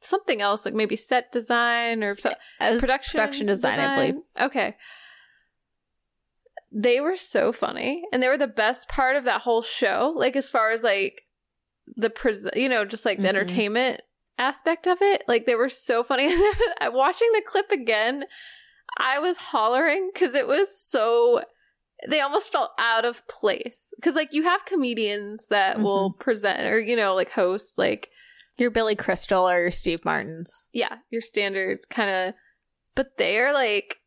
something else like maybe set design or so, production production design, I believe. Okay. They were so funny, and they were the best part of that whole show. Like as far as like the pres, you know, just like the Mhm. entertainment aspect of it. Like they were so funny. <laughs> Watching the clip again, I was hollering because it was so. They almost felt out of place because like you have comedians that will present or you know like host like Your Billy Crystal or your Steve Martins. yeah, your standard kind of, but they're like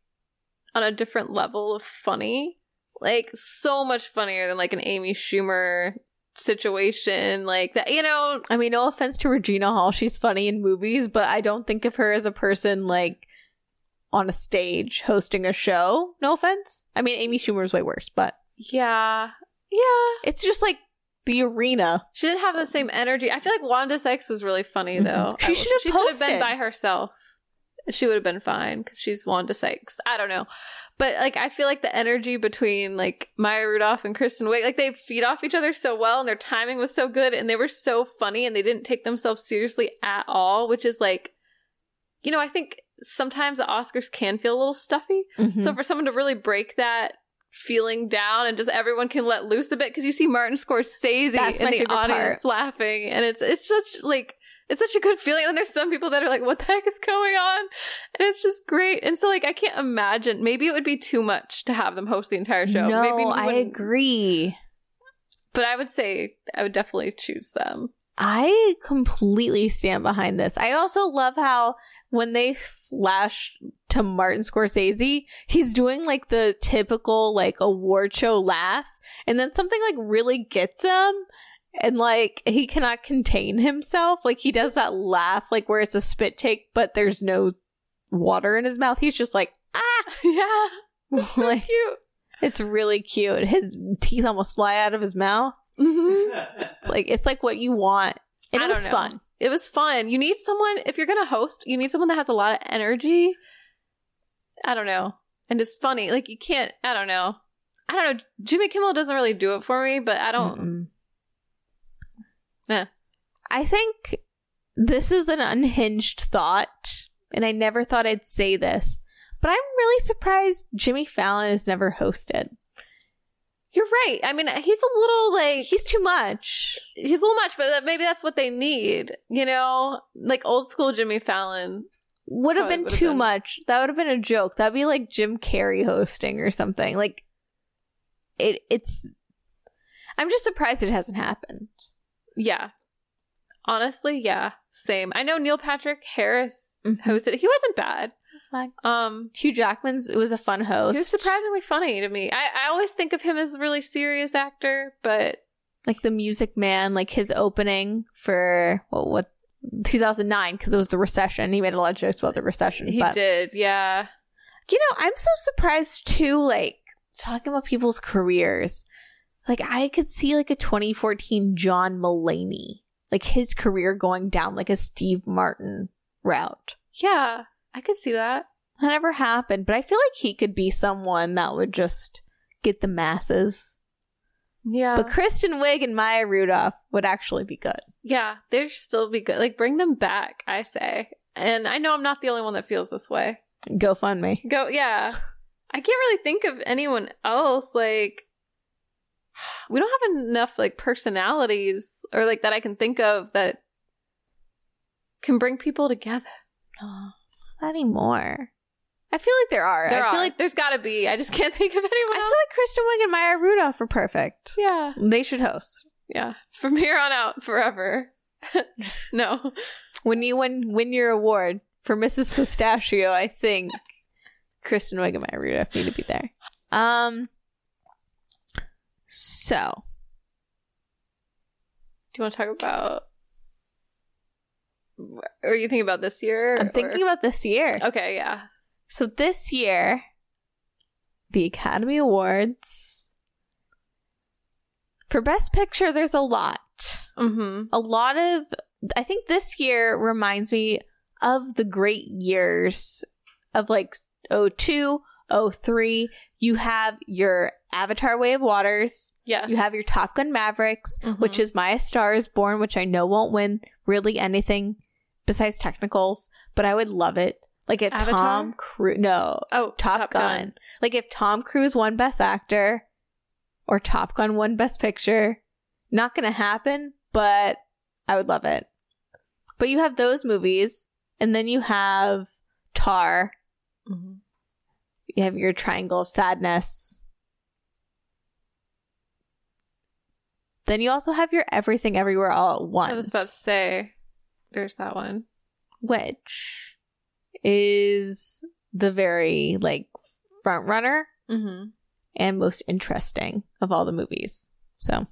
on a different level of funny, like so much funnier than like an Amy Schumer situation, like that. You know, I mean, no offense to Regina Hall, she's funny in movies, but I don't think of her as a person like on a stage hosting a show. No offense. I mean, Amy Schumer's way worse, but yeah, yeah. it's just like the arena. She didn't have the same energy. I feel like Wanda Sykes was really funny though. Mhm. She should have been by herself. She would have been fine because she's Wanda Sykes. I don't know, but like I feel like the energy between like Maya Rudolph and Kristen Wiig, like they feed off each other so well, and their timing was so good, and they were so funny, and they didn't take themselves seriously at all, which is like, you know, I think sometimes the Oscars can feel a little stuffy. Mm-hmm. So for someone to really break that feeling down and just everyone can let loose a bit because you see Martin Scorsese That's in the audience laughing and it's it's just like it's such a good feeling and there's some people that are like what the heck is going on and it's just great and so like I can't imagine maybe it would be too much to have them host the entire show no, maybe I agree. but I would say I would definitely choose them I completely stand behind this. I also love how when they flash to Martin Scorsese, he's doing like the typical like award show laugh, and then something like really gets him, and like he cannot contain himself. Like he does that laugh, like where it's a spit take, but there's no water in his mouth. He's just like ah, <laughs> yeah <laughs> like cute it's really cute. His teeth almost fly out of his mouth. hmm <laughs> Like it's like what you want, and I it was know. fun. It was fun. You need someone if you're gonna host. You need someone that has a lot of energy. I don't know, and it's funny. Like you can't. I don't know. I don't know. Jimmy Kimmel doesn't really do it for me, but I don't. Mm-mm. Eh. I think this is an unhinged thought, and I never thought I'd say this, but I'm really surprised Jimmy Fallon has never hosted. You're right. I mean, he's a little like He's too much. he's a little much, but maybe that's what they need. You know, like old school Jimmy Fallon. Would have been too been. much. That would have been a joke. That'd be like Jim Carrey hosting or something. Like it. It's. I'm just surprised it hasn't happened. Yeah. Honestly, yeah, same. I know Neil Patrick Harris Mhm. hosted. He wasn't bad. Fine. Um, Hugh Jackman's. It was a fun host. He was surprisingly funny to me. I, I always think of him as a really serious actor, but like the Music Man, like his opening for well, what 2009 because it was the recession. He made a lot of jokes about the recession. he but did. Yeah. you know, I'm so surprised too. Like talking about people's careers, like I could see like a 2014 John Mulaney, like his career going down like a Steve Martin route. Yeah. I could see that. That never happened, but I feel like he could be someone that would just get the masses. Yeah. But Kristen Wiig and Maya Rudolph would actually be good. yeah. They'd still be good. Like, bring them back, I say. And I know I'm not the only one that feels this way. GoFundMe. Go, yeah. <laughs> I can't really think of anyone else. Like, we don't have enough, like, personalities or, like, that I can think of that can bring people together. Not anymore. I feel like there are. There I are. feel like There's gotta be. I just can't <laughs> think of anyone I feel like Kristen Wiig and Maya Rudolph are perfect. yeah. They should host. Yeah. From here on out, forever. <laughs> no. When you win win your award for Mrs. Pistachio, I think Kristen Wiig and Maya Rudolph need to be there. Um. So Do you want to talk about? Are you thinking about this year? I'm thinking about this year. Okay, yeah. So this year, the Academy Awards for Best Picture, there's a lot. Mm-hmm. a lot of I think this year reminds me of the great years of like 02, 03, you have your Avatar Way of Waters, Yeah. you have your Top Gun Mavericks, Mhm. which is My Star is Born, which I know won't win really anything besides technicals, but I would love it. Like if Avatar? Tom Cruise, no, oh Top, Gun. Like if Tom Cruise won Best Actor or Top Gun won Best Picture, not gonna happen, but I would love it. But you have those movies, and then you have Tar. Mhm. You have your Triangle of Sadness. Then you also have your Everything Everywhere All at Once, I was about to say, there's that one. which is the very like front runner Mm-hmm. and most interesting of all the movies. So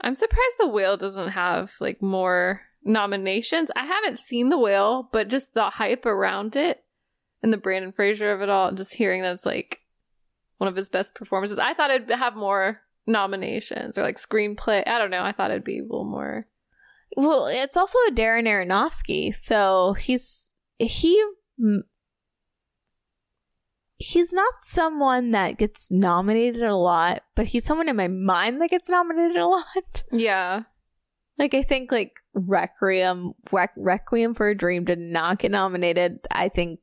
I'm surprised The Whale doesn't have like more nominations. I haven't seen The Whale, but just the hype around it and the Brendan Fraser of it all, just hearing that it's like one of his best performances. I thought it'd have more nominations or like screenplay. I don't know. I thought it'd be a little more. Well, it's also a Darren Aronofsky, so he's he he's not someone that gets nominated a lot, but he's someone in my mind that gets nominated a lot. <laughs> Yeah. Like I think like Requiem Requ- Requiem for a Dream did not get nominated. I think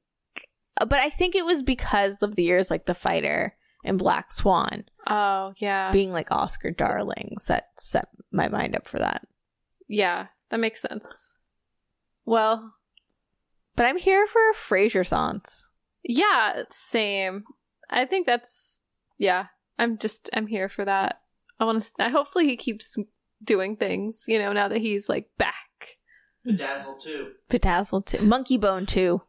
Uh, but I think it was because of the years like The Fighter and Black Swan Oh, yeah. being like Oscar darlings that set my mind up for that. yeah. That makes sense. Well, But I'm here for Frasier songs. yeah, same. I think that's yeah. I'm just I'm here for that. I want to. I hopefully he keeps doing things. You know, now that he's like back. Bedazzle too. Bedazzled too. Monkey Bone too.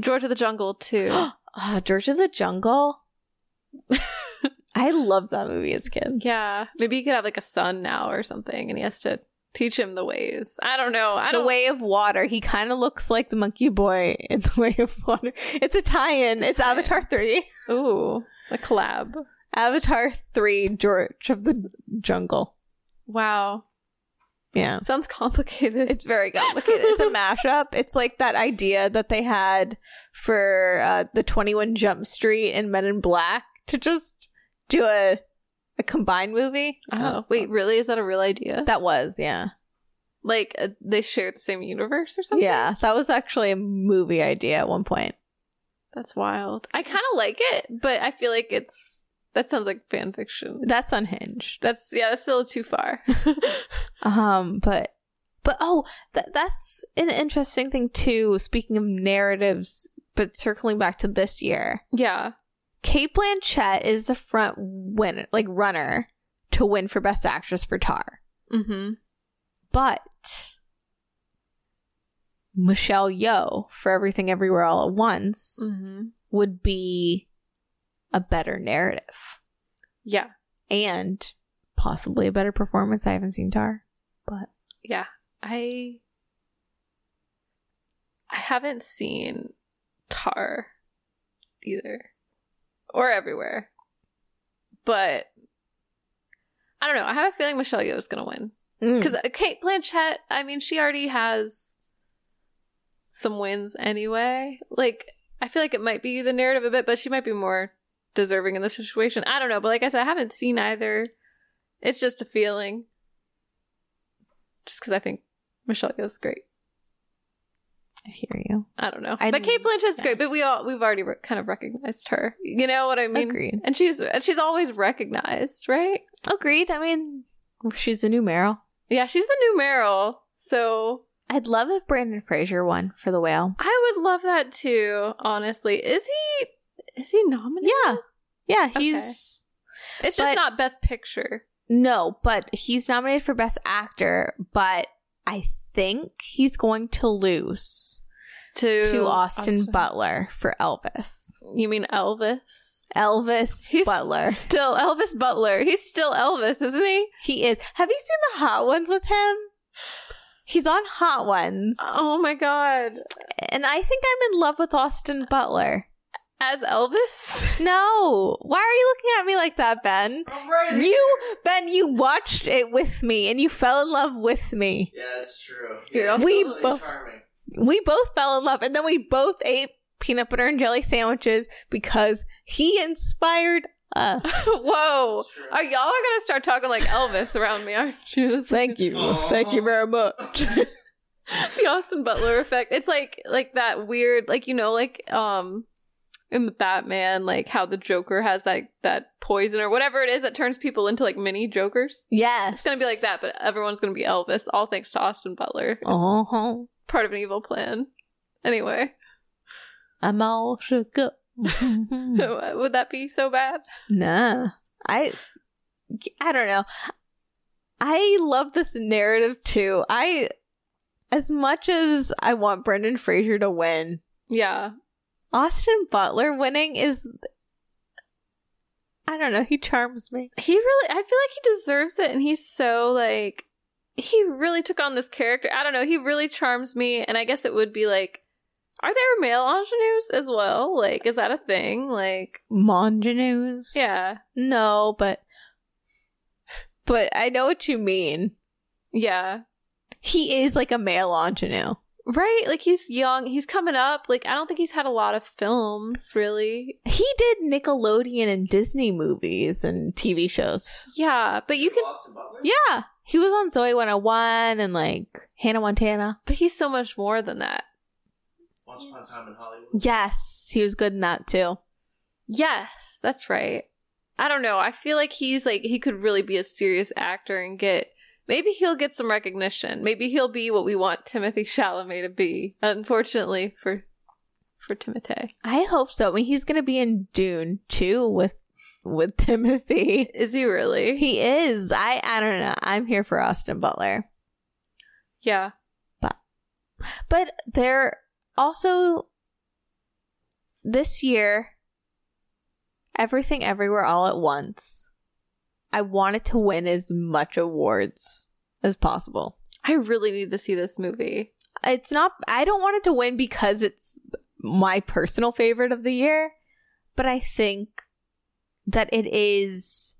George of the Jungle too. Oh, <gasps> George of the Jungle. <laughs> I loved that movie as a kid. yeah, maybe he could have like a son now or something, and he has to teach him the ways. I don't know. I The don't. Way of Water. He kind of looks like the Monkey Boy in The Way of Water. It's a tie-in. It's, tie-in. Avatar three. <laughs> Ooh, a collab. Avatar three. George of the Jungle. Wow, Yeah. sounds complicated. It's very complicated. It's a <laughs> mashup. It's like that idea that they had for uh, the 21 Jump Street and Men in Black to just do a a combined movie. oh wait, really? Is that a real idea? That was, yeah. like uh, they share the same universe or something? Yeah, that was actually a movie idea at one point. That's wild. I kind of like it, but I feel like it's that sounds like fan fiction. That's unhinged. That's yeah, that's still too far. <laughs> Um, but but oh, th- that's an interesting thing too. Speaking of narratives, but circling back to this year, yeah. Cate Blanchett is the front winner, like runner, to win for Best Actress for Tar. Mm-hmm. But Michelle Yeoh for Everything Everywhere All at Once Mm-hmm. would be a better narrative Yeah. and possibly a better performance. I haven't seen Tar, but Yeah. I I haven't seen Tar either. Or everywhere. But I don't know. I have a feeling Michelle Yeoh is going to win. Mm. Because Cate Blanchett, I mean, she already has some wins anyway. Like, I feel like it might be the narrative a bit, but she might be more deserving in this situation. I don't know. But like I said, I haven't seen either. It's just a feeling. Just because I think Michelle Yeoh's great. I hear you. I don't know. I- but Cate Blanchett's yeah. great, but we all we've already re- kind of recognized her. You know what I mean? Agreed. And she's and she's always recognized, right? Agreed. I mean, she's the new Meryl. Yeah, she's the new Meryl. So I'd love if Brendan Fraser won for The Whale. I would love that too, honestly. Is he is he nominated? Yeah. Yeah, he's It's just But- not best picture. no, but he's nominated for Best Actor, but I think he's going to lose To to Austin, Butler for Elvis. You mean Elvis? Elvis He's Butler. Still Elvis Butler. He's still Elvis, isn't he? He is. Have you seen the Hot Ones with him? He's on Hot Ones. Oh my god. And I think I'm in love with Austin Butler. As Elvis? <laughs> No. Why are you looking at me like that, Ben? I'm right You, Ben, you watched it with me and you fell in love with me. Yeah, that's true. Yeah, We totally bo- charming. We both fell in love and then we both ate peanut butter and jelly sandwiches because he inspired us. <laughs> Whoa. Are y'all are gonna start talking like Elvis around me, aren't you? <laughs> Thank you. Aw. Thank you very much. the Austin Butler effect. It's like like that weird like you know like um in the Batman like how the Joker has that that poison or whatever it is that turns people into like mini Jokers. yes. It's gonna be like that, but everyone's gonna be Elvis, all thanks to Austin Butler. Uh-huh. part of an evil plan. Anyway, I'm all shook <laughs> up. would that be so bad? Nah. I I don't know. I love this narrative too. I as much as I want Brendan Fraser to win, Yeah. Austin Butler winning is I don't know, he charms me. He really I feel like he deserves it and he's so like he really took on this character. I don't know, he really charms me and I guess it would be like are there male ingenues as well? Like is that a thing? Like Mongenews. yeah. No, but but I know what you mean. Yeah. He is like a male ingenue. Right? Like he's young, he's coming up. Like I don't think he's had a lot of films really. He did Nickelodeon and Disney movies and TV shows. Yeah, but you can Yeah. He was on Zoey 101 and like Hannah Montana. but he's so much more than that. Once Upon a Time in Hollywood. Yes, he was good in that too. Yes, that's right. I don't know. I feel like he's like he could really be a serious actor and get maybe he'll get some recognition. Maybe he'll be what we want Timothée Chalamet to be. Unfortunately for for Timothée. I hope so. I mean, he's going to be in Dune too with with Timothée. Is he really? He is. I I don't know. I'm here for Austin Butler. yeah. But But there also this year Everything Everywhere All at Once. I wanted to win as much awards as possible. I really need to see this movie. It's not I don't want it to win because it's my personal favorite of the year, but I think that it is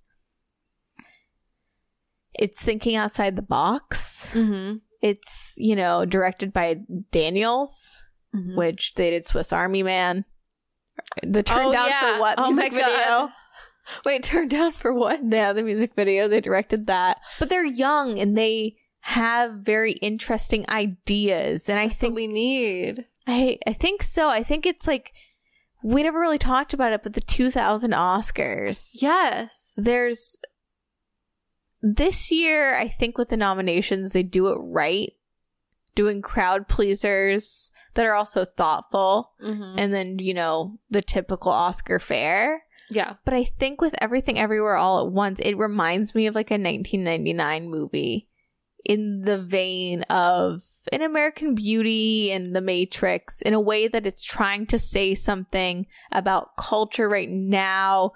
it's thinking outside the box. Mm-hmm. It's, you know, directed by Daniels, Mm-hmm. which they did Swiss Army Man. The turn Oh, down yeah. for what Oh music my God. video? Wait, <laughs> turned down for what? Yeah, the music video. They directed that. But they're young and they have very interesting ideas. And I That's think we need. I I think so. I think it's like we never really talked about it, but the 2000 Oscars. Yes. There's this year, I think with the nominations, they do it right, doing crowd pleasers that are also thoughtful, Mm-hmm. and then you know the typical Oscar fare. Yeah. But I think with everything everywhere all at once, it reminds me of like a 1999 movie in the vein of an American Beauty and The Matrix in a way that it's trying to say something about culture right now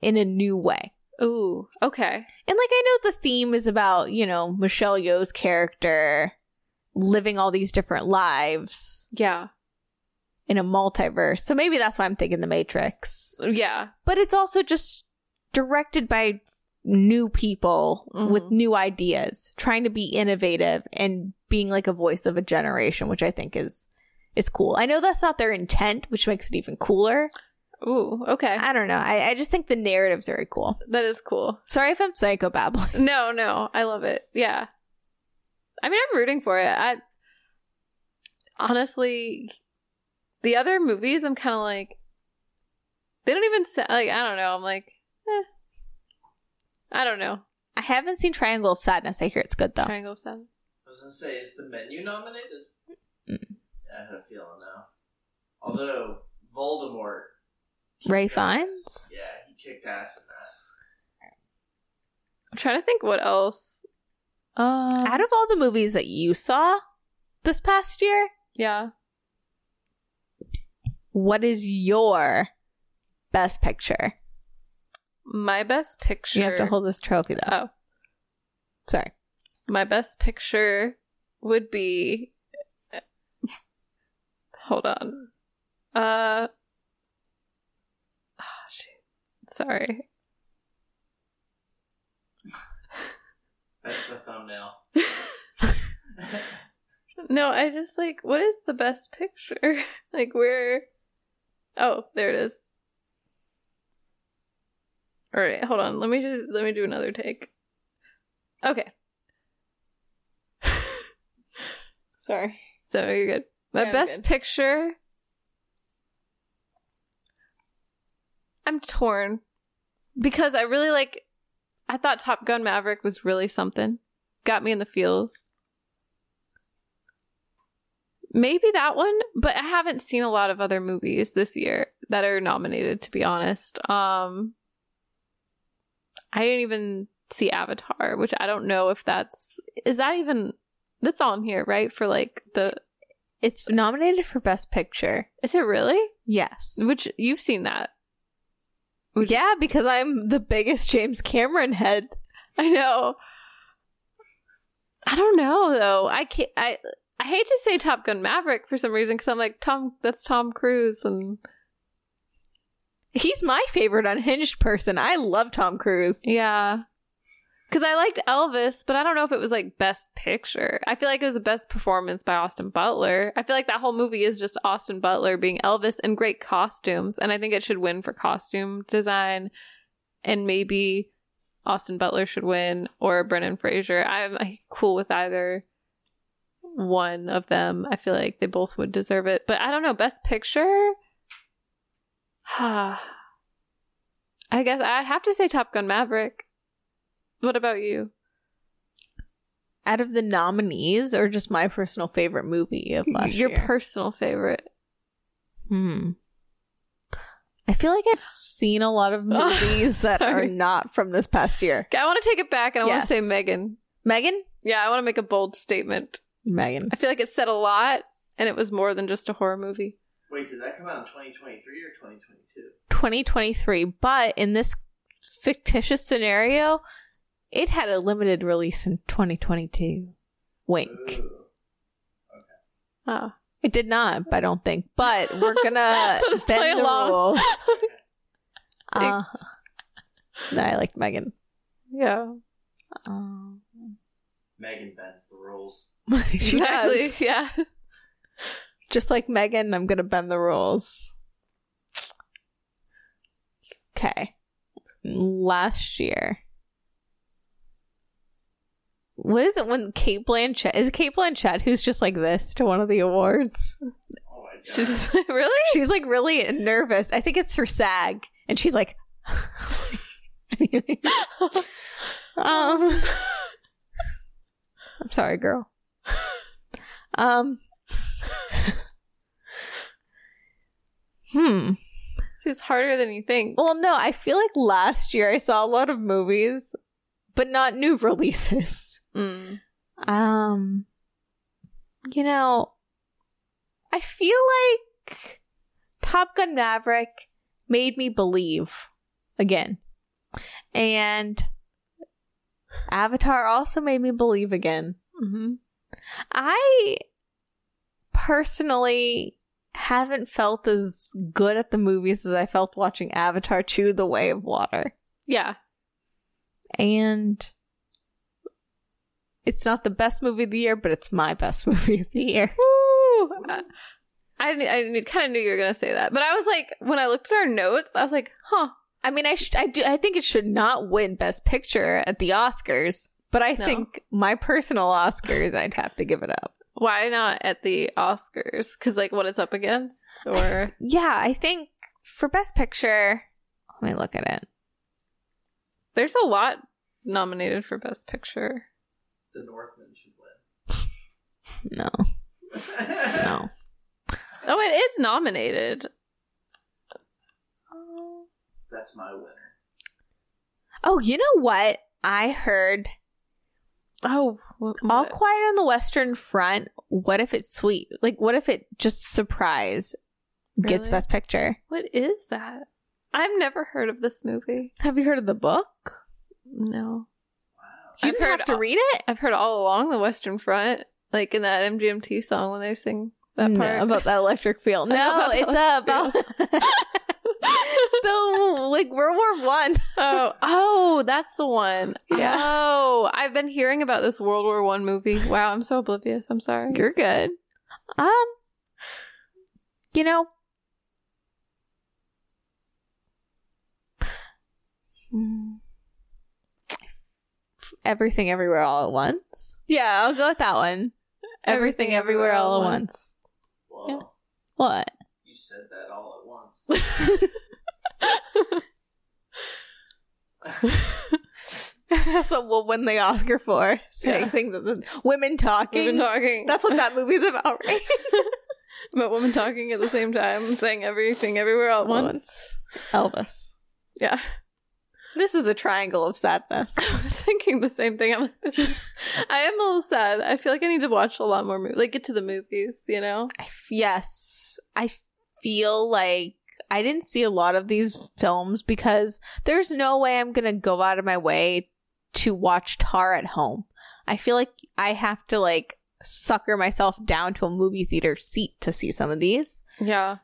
in a new way. Ooh. Okay. And like I know the theme is about, you know, Michelle Yeoh's character living all these different lives Yeah. In a multiverse. So maybe that's why I'm thinking The Matrix. Yeah. but it's also just directed by new people Mhm. with new ideas trying to be innovative and being like a voice of a generation which i think is is cool i know that's not their intent which makes it even cooler Ooh. Okay. i don't know i, I just think the narrative's very cool that is cool. sorry if i'm psychobabbling No, no, I love it. Yeah. I mean, I'm rooting for it. I honestly, the other movies, I'm kind of like, they don't even sound like I don't know. I'm like, eh. I don't know. i haven't seen triangle of sadness i hear it's good though Triangle of Seven. I was gonna say, is the menu nominated? Mm. Yeah, I had a feeling now. Although Voldemort, ray kicked ass. finds Yeah, he kicked ass in that. I'm trying to think what else. Uh, out of all the movies that you saw this past year yeah. What is your best picture My best picture. you have to hold this trophy though Oh, sorry my best picture would be. Hold on. Uh. shoot. Sorry. That's the thumbnail. <laughs> <laughs> No, I just like what is the best picture? <laughs> like where Oh, there it is. All right, hold on. Let me do let me do another take. Okay. <laughs> Sorry. So you're good. My Yeah, best good. picture. I'm torn because I really like. I thought Top Gun Maverick was really something. Got me in the feels. Maybe that one, but I haven't seen a lot of other movies this year that are nominated. To be honest, um, I didn't even see Avatar, which I don't know if that's is that even that's on here, right? For like the It's nominated for Best Picture. is it really? Yes. Which you've seen that. Would- yeah, because I'm the biggest James Cameron head. I know. I don't know though. I can't. I hate to say Top Gun Maverick for some reason because I'm like Tom. That's Tom Cruise, and He's my favorite unhinged person. I love Tom Cruise. yeah, because I liked Elvis, but I don't know if it was like Best Picture. I feel like it was the best performance by Austin Butler. I feel like that whole movie is just Austin Butler being Elvis and great costumes, and I think it should win for costume design, and maybe Austin Butler should win or Brendan Fraser. I'm cool with either one of them. I feel like they both would deserve it. But I don't know, best picture? <sighs> I guess I'd have to say Top Gun Maverick. What about you? Out of the nominees, or just my personal favorite movie of last Your year? personal favorite. Hmm. I feel like I've seen a lot of <laughs> movies that are not from this past year. I want to take it back and I want to say Megan. Megan? Yeah, I want to make a bold statement. Megan. I feel like it said a lot and it was more than just a horror movie. Wait, did that come out in 2023 or 2022? 2023, but in this fictitious scenario, it had a limited release in 2022. Wink. Ooh. Oh. It did not, I don't think. But we're <laughs> gonna Let us play bend the along. rules. <laughs> Uh, no, I like Megan. Yeah. Um, Megan bends the rules. <laughs> she exactly. does. Yeah. Just like Megan, I'm gonna bend the rules. Okay. Last year. What is it when Cate Blanchett is Cate Blanchett who's just like this to one of the awards? Oh my god. She's <laughs> really? She's like really nervous. I think it's for SAG, and she's like, <laughs> um, I'm sorry, girl. Um, hmm. It's harder than you think. Well, no, I feel like last year I saw a lot of movies, but not new <laughs> releases. Mm. Um, you know, I feel like Top Gun Maverick made me believe again. And Avatar also made me believe again. hmm I personally haven't felt as good at the movies as I felt watching Avatar Two the Way of Water. Yeah. And it's not the best movie of the year, but it's my best <laughs> movie of the year. Woo! I, I, I kind of knew you were going to say that. But I was like, when I looked at our notes, I was like, huh. I mean, I sh- I do I think it should not win Best Picture at the Oscars, but I No. think my personal Oscars, I'd have to give it up. Why not at the Oscars? Because, like, what it's up against? Or. <sighs> Yeah, I think for Best Picture, let me look at it. There's a lot nominated for Best Picture. The Northman should win. <laughs> No, no. Oh, it is nominated. Oh. That's my winner. Oh, you know what? I heard Oh, what, All? Quiet on the Western Front. What if it's sweet? Like, what if it just surprise gets Best Picture? what is that? I've never heard of this movie. Have you heard of the book? No. You I've heard have to all- read it I've heard all along the Western Front, like in that MGMT song when they sing that No, part. about that Electric Feel. <laughs> No, it's about <laughs> the like World War One. <laughs> oh, oh, that's the one. Yeah. Oh, I've been hearing about this World War One movie. Wow, I'm so oblivious. I'm sorry. You're good. Um, you know, everything everywhere all at once. Yeah, I'll go with that one. Everything, everything everywhere, everywhere all at once. once. Yeah. What? You said that all at once. <laughs> That's what we'll win the Oscar for. Saying Yeah. things that the women talking. Women talking. That's what that movie's about, right? <laughs> But women talking at the same time, saying everything everywhere all at once. Elvis. Yeah. This is a triangle of sadness. <laughs> I was thinking the same thing. I'm like, is, I am a little sad. I feel like I need to watch a lot more movies. Like, get to the movies, you know? I f- yes, I feel like I didn't see a lot of these films because there's no way I'm gonna go out of my way to watch Tar at home. I feel like I have to like sucker myself down to a movie theater seat to see some of these, Yeah.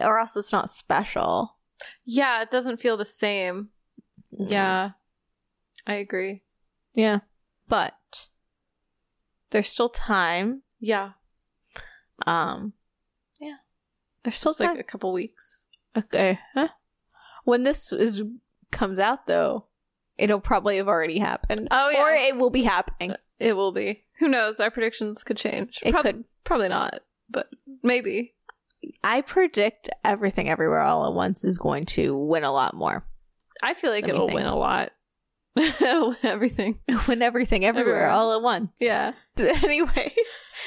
or else it's not special. Yeah, it doesn't feel the same. Yeah. I agree. yeah, but there's still time. Yeah. Um, there's still like a couple weeks. Okay. Huh? When this is comes out though, it'll probably have already happened. Oh, yeah. Or it will be happening. Uh, it will be. Who knows? Our predictions could change. It Prob- could. Probably not, but maybe. I predict everything everywhere all at once is going to win a lot more. I feel like Let it'll win a lot. <laughs> everything. <laughs> win everything everywhere, Everywhere. all at once. Yeah. <laughs> Anyways,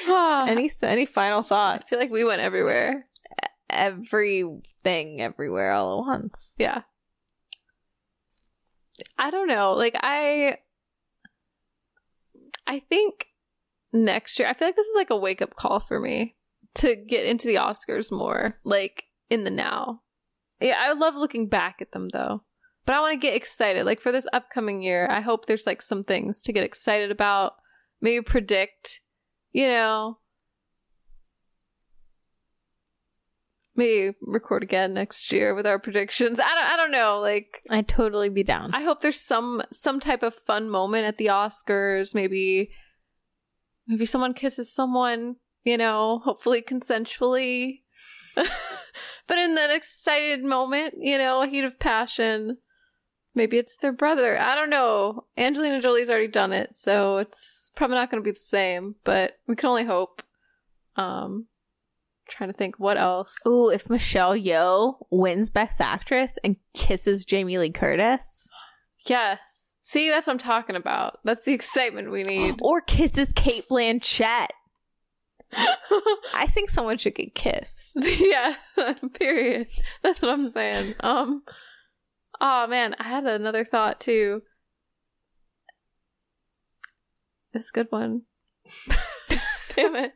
<sighs> any any final thoughts? I feel like we went everywhere. Everything everywhere all at once. Yeah. I don't know. Like I I think next year I feel like this is like a wake up call for me to get into the Oscars more, like in the now. Yeah, I love looking back at them though. But I want to get excited. Like for this upcoming year, I hope there's like some things to get excited about, maybe predict, you know. Maybe record again next year with our predictions. I don't I don't know. Like I'd totally be down. I hope there's some some type of fun moment at the Oscars. Maybe maybe someone kisses someone, you know, hopefully consensually. <laughs> but in that excited moment, you know, a heat of passion. Maybe it's their brother. I don't know. Angelina Jolie's already done it, so it's probably not going to be the same, but we can only hope. Um trying to think what else. Ooh, if Michelle Yeoh wins Best Actress and kisses Jamie Lee Curtis, Yes. See, that's what I'm talking about. That's the excitement we need. <gasps> or kisses Cate Blanchett, <laughs> I think someone should get kissed. <laughs> yeah, <laughs> period. That's what I'm saying. Um Oh man, I had another thought too. It's a good one. Damn it.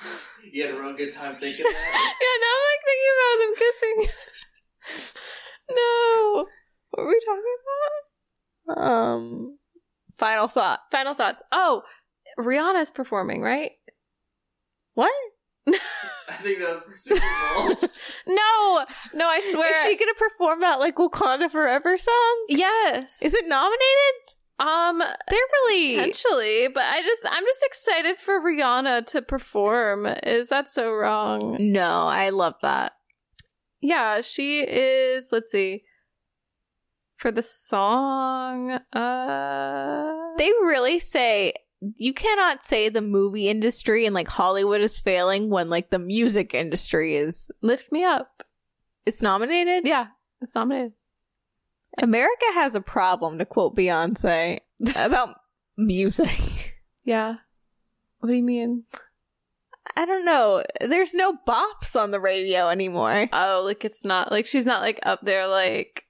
<laughs> You had a real good time thinking <laughs> that. Yeah, now I'm like thinking about them kissing. <laughs> no. What were we talking about? Um, final thought. Final thoughts. Oh, Rihanna's performing, right? What? I think that was the Super Bowl. No, no, I swear. Is she gonna perform that like Wakanda Forever song? yes. Is it nominated? Um They're really potentially, but I just I'm just excited for Rihanna to perform. Is that so wrong? no. I love that. Yeah, she is. Let's see. For the song, uh, They really say you cannot say the movie industry and like Hollywood is failing when like the music industry is lift me up. it's nominated. Yeah, it's nominated. America has a problem, to quote Beyonce, about music. Yeah. What do you mean? I don't know. There's no bops on the radio anymore. Oh, like it's not like she's not like up there like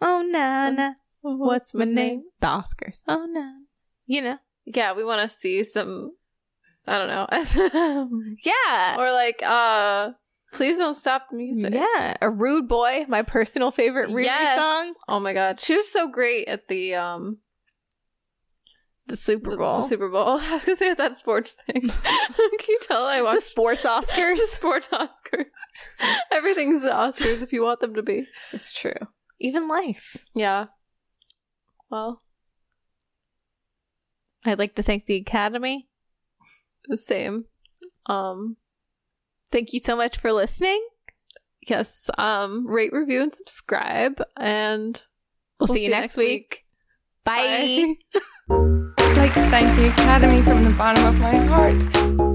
Oh, Nana. What's my name? The Oscars. Oh, Nana. You know. Yeah, we want to see some. I don't know. <laughs> Yeah. or like, uh, please don't stop the music. Yeah. A Rude Boy, my personal favorite Riri Yes. song. Oh my god, she was so great at the um The Super Bowl. the Super Bowl. <laughs> I was gonna say that sports thing. <laughs> Can you tell I want the sports <laughs> Oscars. the sports Oscars? Everything's the Oscars if you want them to be. it's true. Even life. Yeah. Well, I'd like to thank the Academy. the same. Um. Thank you so much for listening. Yes. Um. Rate, review, and subscribe, and We'll, see, you next week. Bye. Bye. <laughs> I'd like to thank the Academy from the bottom of my heart.